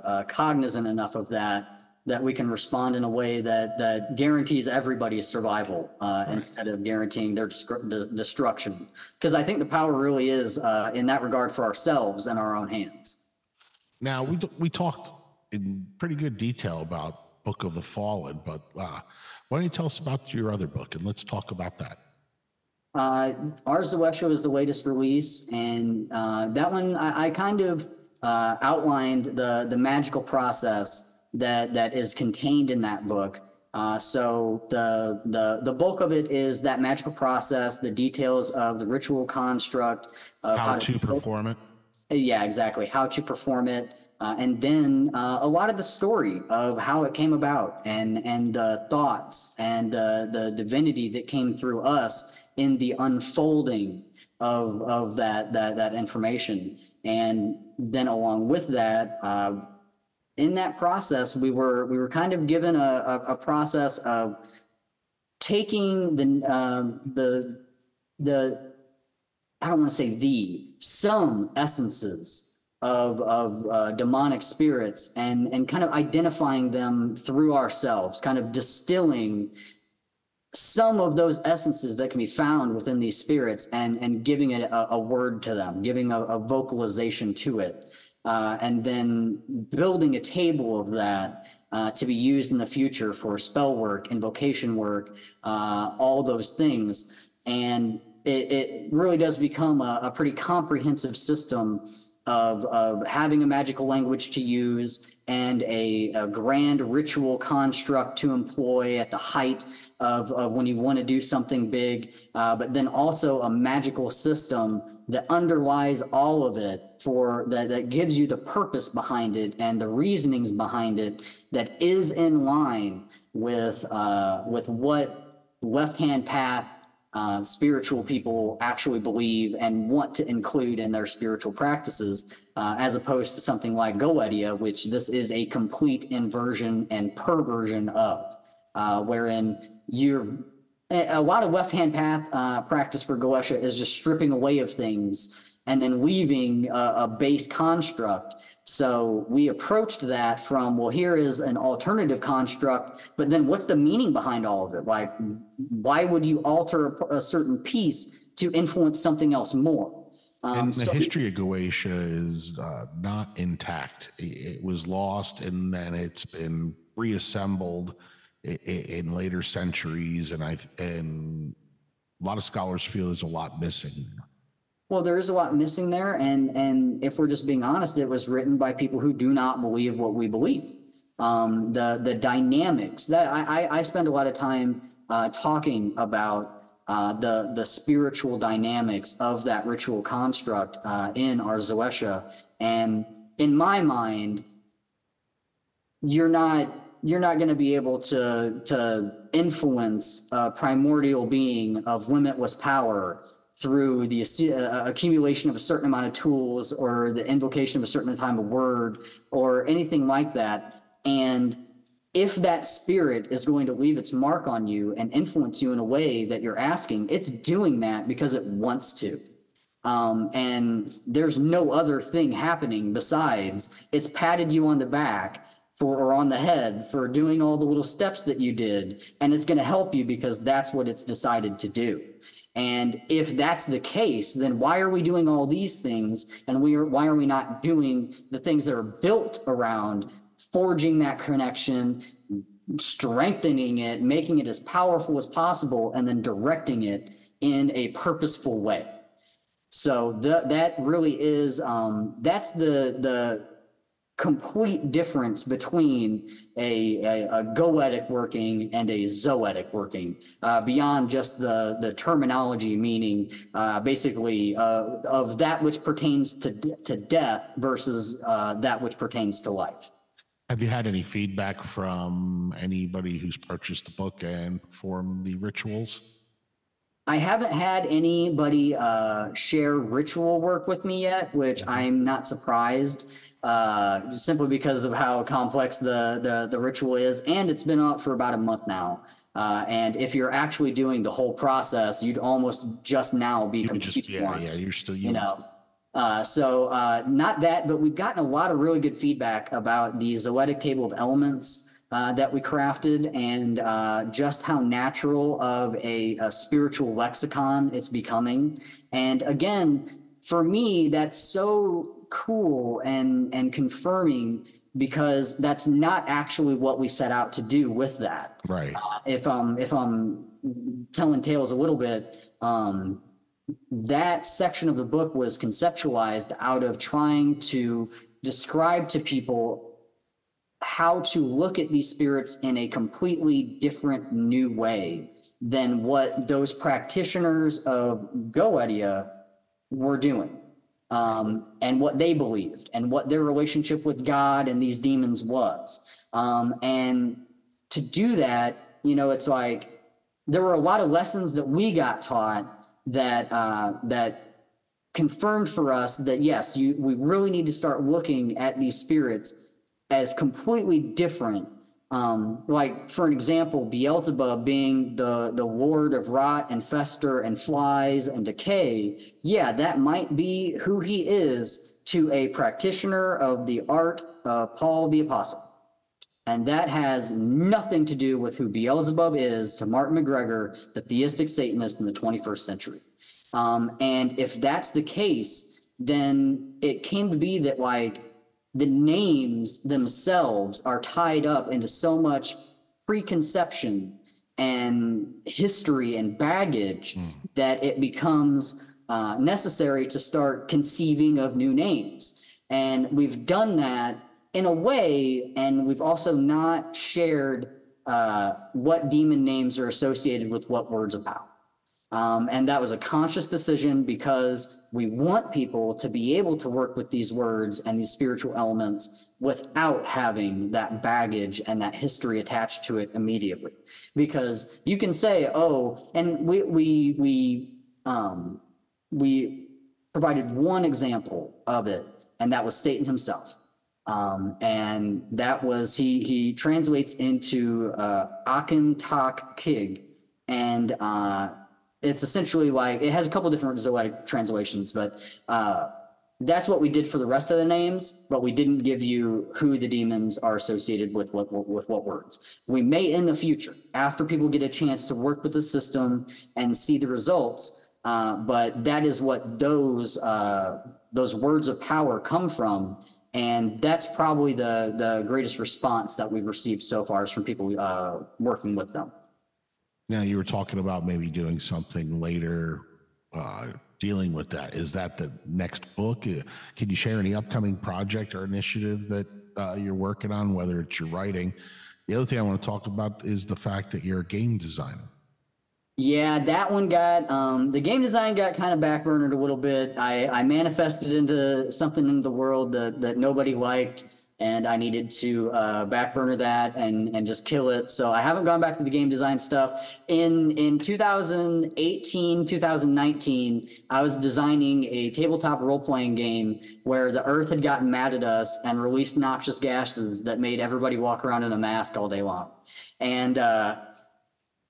uh, cognizant enough of that that we can respond in a way that that guarantees everybody's survival uh, instead of guaranteeing their destru- de- destruction. Because I think the power really is uh, in that regard for ourselves and our own hands. Now we we talked in pretty good detail about Book of the Fallen. But uh, why don't you tell us about your other book and let's talk about that. Uh, Ars Zoetia is the latest release, and uh, that one I, I kind of uh, outlined the the magical process that that is contained in that book. Uh, so the the the bulk of it is that magical process, the details of the ritual construct, of How to perform it. yeah, exactly. How to perform it, uh, and then uh, a lot of the story of how it came about, and and the thoughts and uh, the divinity that came through us in the unfolding of of that that that information, and then along with that. In that process, we were we were kind of given a, a, a process of taking the um, the the I don't want to say the some essences of of uh, demonic spirits and and kind of identifying them through ourselves, kind of distilling some of those essences that can be found within these spirits and and giving it a, a word to them, giving a, a vocalization to it, uh, and then building a table of that uh, to be used in the future for spell work, invocation work, uh, all those things. And it, it really does become a, a pretty comprehensive system of, of having a magical language to use and a, a grand ritual construct to employ at the height of, of when you want to do something big, uh, but then also a magical system that underlies all of it for that, that gives you the purpose behind it and the reasonings behind it that is in line with uh, with what left hand path uh, spiritual people actually believe and want to include in their spiritual practices, uh, as opposed to something like Goetia, which this is a complete inversion and perversion of, uh, wherein you're a lot of left hand path uh, practice for Goetia is just stripping away of things and then weaving a, a base construct. So we approached that from, well, here is an alternative construct, but then what's the meaning behind all of it? Like, why would you alter a, a certain piece to influence something else more? Um, and the so- history of Goetia is uh, not intact. It, it was lost and then it's been reassembled in, in later centuries. And I and a lot of scholars feel there's a lot missing. Well, there is a lot missing there, and and if we're just being honest, it was written by people who do not believe what we believe. Um, the the dynamics that I I, I spend a lot of time uh, talking about uh, the the spiritual dynamics of that ritual construct uh, in Ars Zoetia, and in my mind, you're not you're not going to be able to to influence a primordial being of limitless power through the uh, accumulation of a certain amount of tools or the invocation of a certain time of word or anything like that. And if that spirit is going to leave its mark on you and influence you in a way that you're asking it's doing that because it wants to. Um, and there's no other thing happening besides it's patted you on the back for or on the head for doing all the little steps that you did and it's going to help you because that's what it's decided to do. And if that's the case then why are we doing all these things and we are why are we not doing the things that are built around forging that connection strengthening it making it as powerful as possible and then directing it in a purposeful way so the, that really is um, that's the the complete difference between a, a, a goetic working and a zoetic working uh, beyond just the, the terminology meaning uh, basically uh, of that which pertains to, to death versus uh, that which pertains to life. Have you had any feedback from anybody who's purchased the book and performed the rituals? I haven't had anybody uh, share ritual work with me yet, which I'm not surprised, uh, simply because of how complex the, the the ritual is, and it's been out for about a month now. Uh, and if you're actually doing the whole process, you'd almost just now be You complete. just yeah one, yeah you're still You know. Uh, so uh, not that, but we've gotten a lot of really good feedback about the Zoetic table of elements uh, that we crafted and uh, just how natural of a, a spiritual lexicon it's becoming. And again, for me, that's so cool and and confirming because that's not actually what we set out to do with that. Right. If I'm if I'm telling tales a little bit, um, that section of the book was conceptualized out of trying to describe to people how to look at these spirits in a completely different new way than what those practitioners of Goetia were doing um, and what they believed and what their relationship with God and these demons was. Um, and to do that, you know, it's like there were a lot of lessons that we got taught that uh, that confirmed for us that yes, you we really need to start looking at these spirits as completely different. Um, like for an example, Beelzebub being the the lord of rot and fester and flies and decay. Yeah, that might be who he is to a practitioner of the art of Paul the Apostle. And that has nothing to do with who Beelzebub is to Martin McGreggor, the theistic Satanist in the 21st century. Um, and if that's the case, then it came to be that like the names themselves are tied up into so much preconception and history and baggage that it becomes uh, necessary to start conceiving of new names. And we've done that in a way, and we've also not shared uh, what demon names are associated with what words of power. Um, and that was a conscious decision because we want people to be able to work with these words and these spiritual elements without having that baggage and that history attached to it immediately. Because you can say, oh, and we we we um, we provided one example of it, and that was Satan himself. Um, and that was he he translates into uh, Aken Tak Kig, and uh, it's essentially like it has a couple different Zoetic translations, but uh, that's what we did for the rest of the names. But we didn't give you who the demons are associated with what with what words. We may in the future, after people get a chance to work with the system and see the results. Uh, but that is what those uh, those words of power come from and that's probably the the greatest response that we've received so far is from people uh, working with them. Now you were talking about maybe doing something later, uh, dealing with that. Is that the next book? Uh, Can you share any upcoming project or initiative that uh, you're working on, whether it's your writing? The other thing I want to talk about is the fact that you're a game designer. Yeah, that one got um, the game design got kind of backburnered a little bit. I, I manifested into something in the world that that nobody liked, and I needed to uh, backburner that and and just kill it. So I haven't gone back to the game design stuff. In in 2018, 2019, I was designing a tabletop role playing game where the Earth had gotten mad at us and released noxious gases that made everybody walk around in a mask all day long, and. Uh,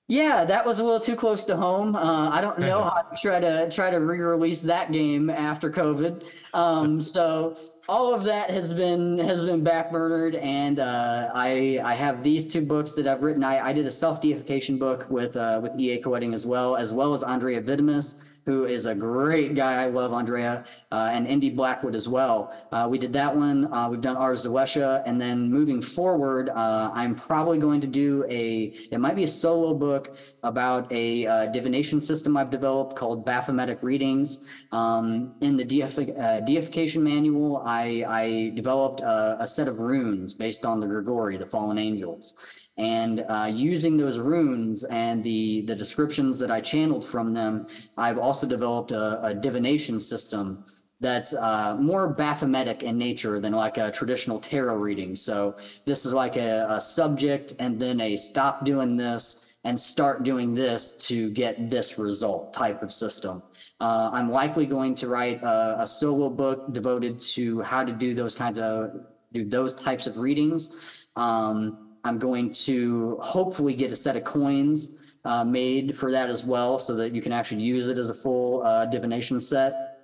yeah, that was a little too close to home. Uh, I don't know how to try to try to re-release that game after COVID. Um, so all of that has been has been backburnered, and uh, I I have these two books that I've written. I, I did a self deification book with uh, with EA Koetting as well, as well as Andrieh Vitimus, who is a great guy. I love Andrieh uh, and Indy Blackwood as well. Uh, we did that one. Uh, we've done Ars Zoetia, and then moving forward, uh, I'm probably going to do a. It might be a solo book about a uh, divination system I've developed called Baphometic Readings. Um, in the uh, deification manual, I, I developed a, a set of runes based on the Grigori, the fallen angels and uh, using those runes and the the descriptions that I channeled from them, I've also developed a, a divination system that's uh, more Baphometic in nature than like a traditional tarot reading. So this is like a, a subject and then a stop doing this and start doing this to get this result type of system. Uh, I'm likely going to write a, a solo book devoted to how to do those kinds of do those types of readings. Um, I'm going to hopefully get a set of coins uh, made for that as well so that you can actually use it as a full uh, divination set.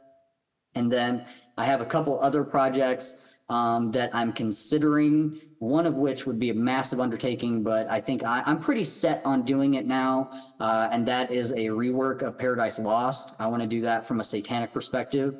And then I have a couple other projects um, that I'm considering. One of which would be a massive undertaking, but I think I, I'm pretty set on doing it now, uh, and that is a rework of Paradise Lost. I want to do that from a satanic perspective,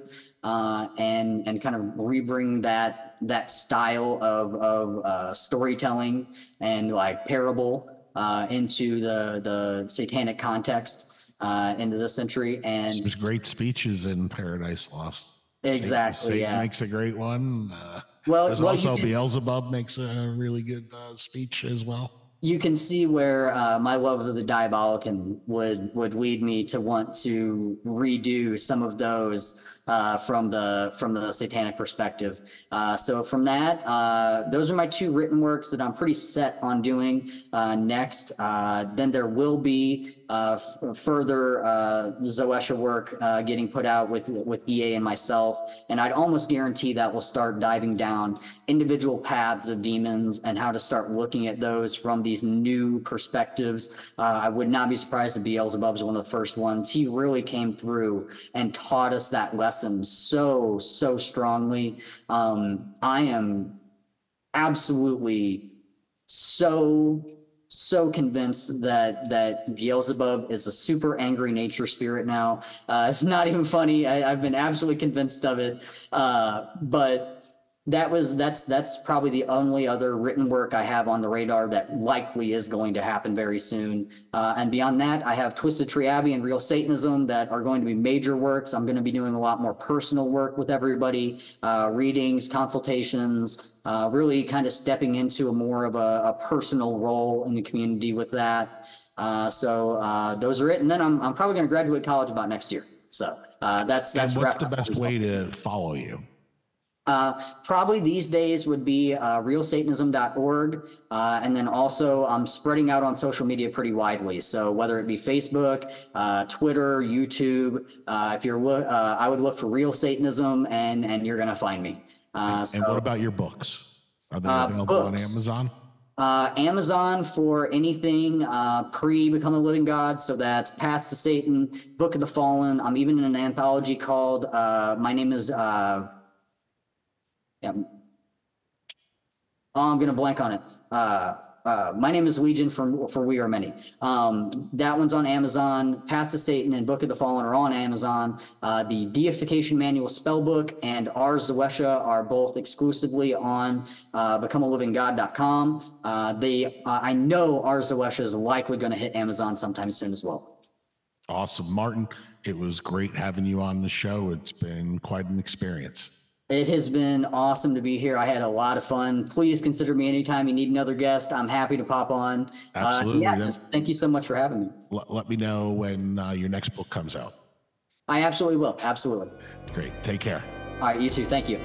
uh, and and kind of rebring that that style of of uh, storytelling and like parable uh, into the the satanic context uh, into this century. And There's great speeches in Paradise Lost. Exactly, Satan yeah. makes a great one. Uh, well, there's well, also can- Beelzebub makes a really good uh, speech as well. you can see where uh, my love of the Diabolicon would would lead me to want to redo some of those uh, from the from the satanic perspective. Uh, so from that, uh, those are my two written works that I'm pretty set on doing uh, next. Then there will be f- further uh, Zoetia work getting put out with with EA and myself, and I'd almost guarantee that we'll start diving down individual paths of demons and how to start looking at those from these new perspectives. I would not be surprised if is one of the first ones. He really came through and taught us that lesson so so strongly. Um, I am absolutely so so convinced that that Beelzebub is a super angry nature spirit now. Uh, it's not even funny. I, I've been absolutely convinced of it. Uh, but that was that's that's probably the only other written work I have on the radar that likely is going to happen very soon. Uh, and beyond that, I have Twisted Tree Abbey and Real Satanism that are going to be major works. I'm going to be doing a lot more personal work with everybody, uh, readings, consultations, uh, really kind of stepping into a more of a, a personal role in the community with that. Uh, so uh, those are it. And then I'm I'm probably going to graduate college about next year. So uh, that's that's and what's the best way to follow you? Uh, probably these days would be uh, realsatanism.org. Uh, and then also I'm spreading out on social media pretty widely. So whether it be Facebook, uh, Twitter, YouTube, uh, if you're, uh, I would look for Real Satanism and, and you're going to find me. Uh, And what about your books? Are they available on. Amazon? uh, Amazon for anything uh, pre Become a Living God. So that's Paths to Satan, Book of the Fallen. I'm even in an anthology called uh, My Name is. Uh, yeah. Oh, I'm gonna blank on it. Uh, uh, my name is Legion from for We Are Many. Um, that one's on Amazon. Paths to Satan and Book of the Fallen are on Amazon. Uh, the Deification Manual Spellbook and Ars Zoetia are both exclusively on uh, BecomeALivingGod.com. Uh, they, uh, I know Ars Zoetia is likely going to hit Amazon sometime soon as well. Awesome. Martin, it was great having you on the show. It's been quite an experience. It has been awesome to be here. I had a lot of fun. Please consider me anytime you need another guest. I'm happy to pop on. Uh, Absolutely. yeah, just thank you so much for having me. Let, let me know when uh, your next book comes out. I absolutely will. Absolutely. Great. Take care. All right, you too. Thank you.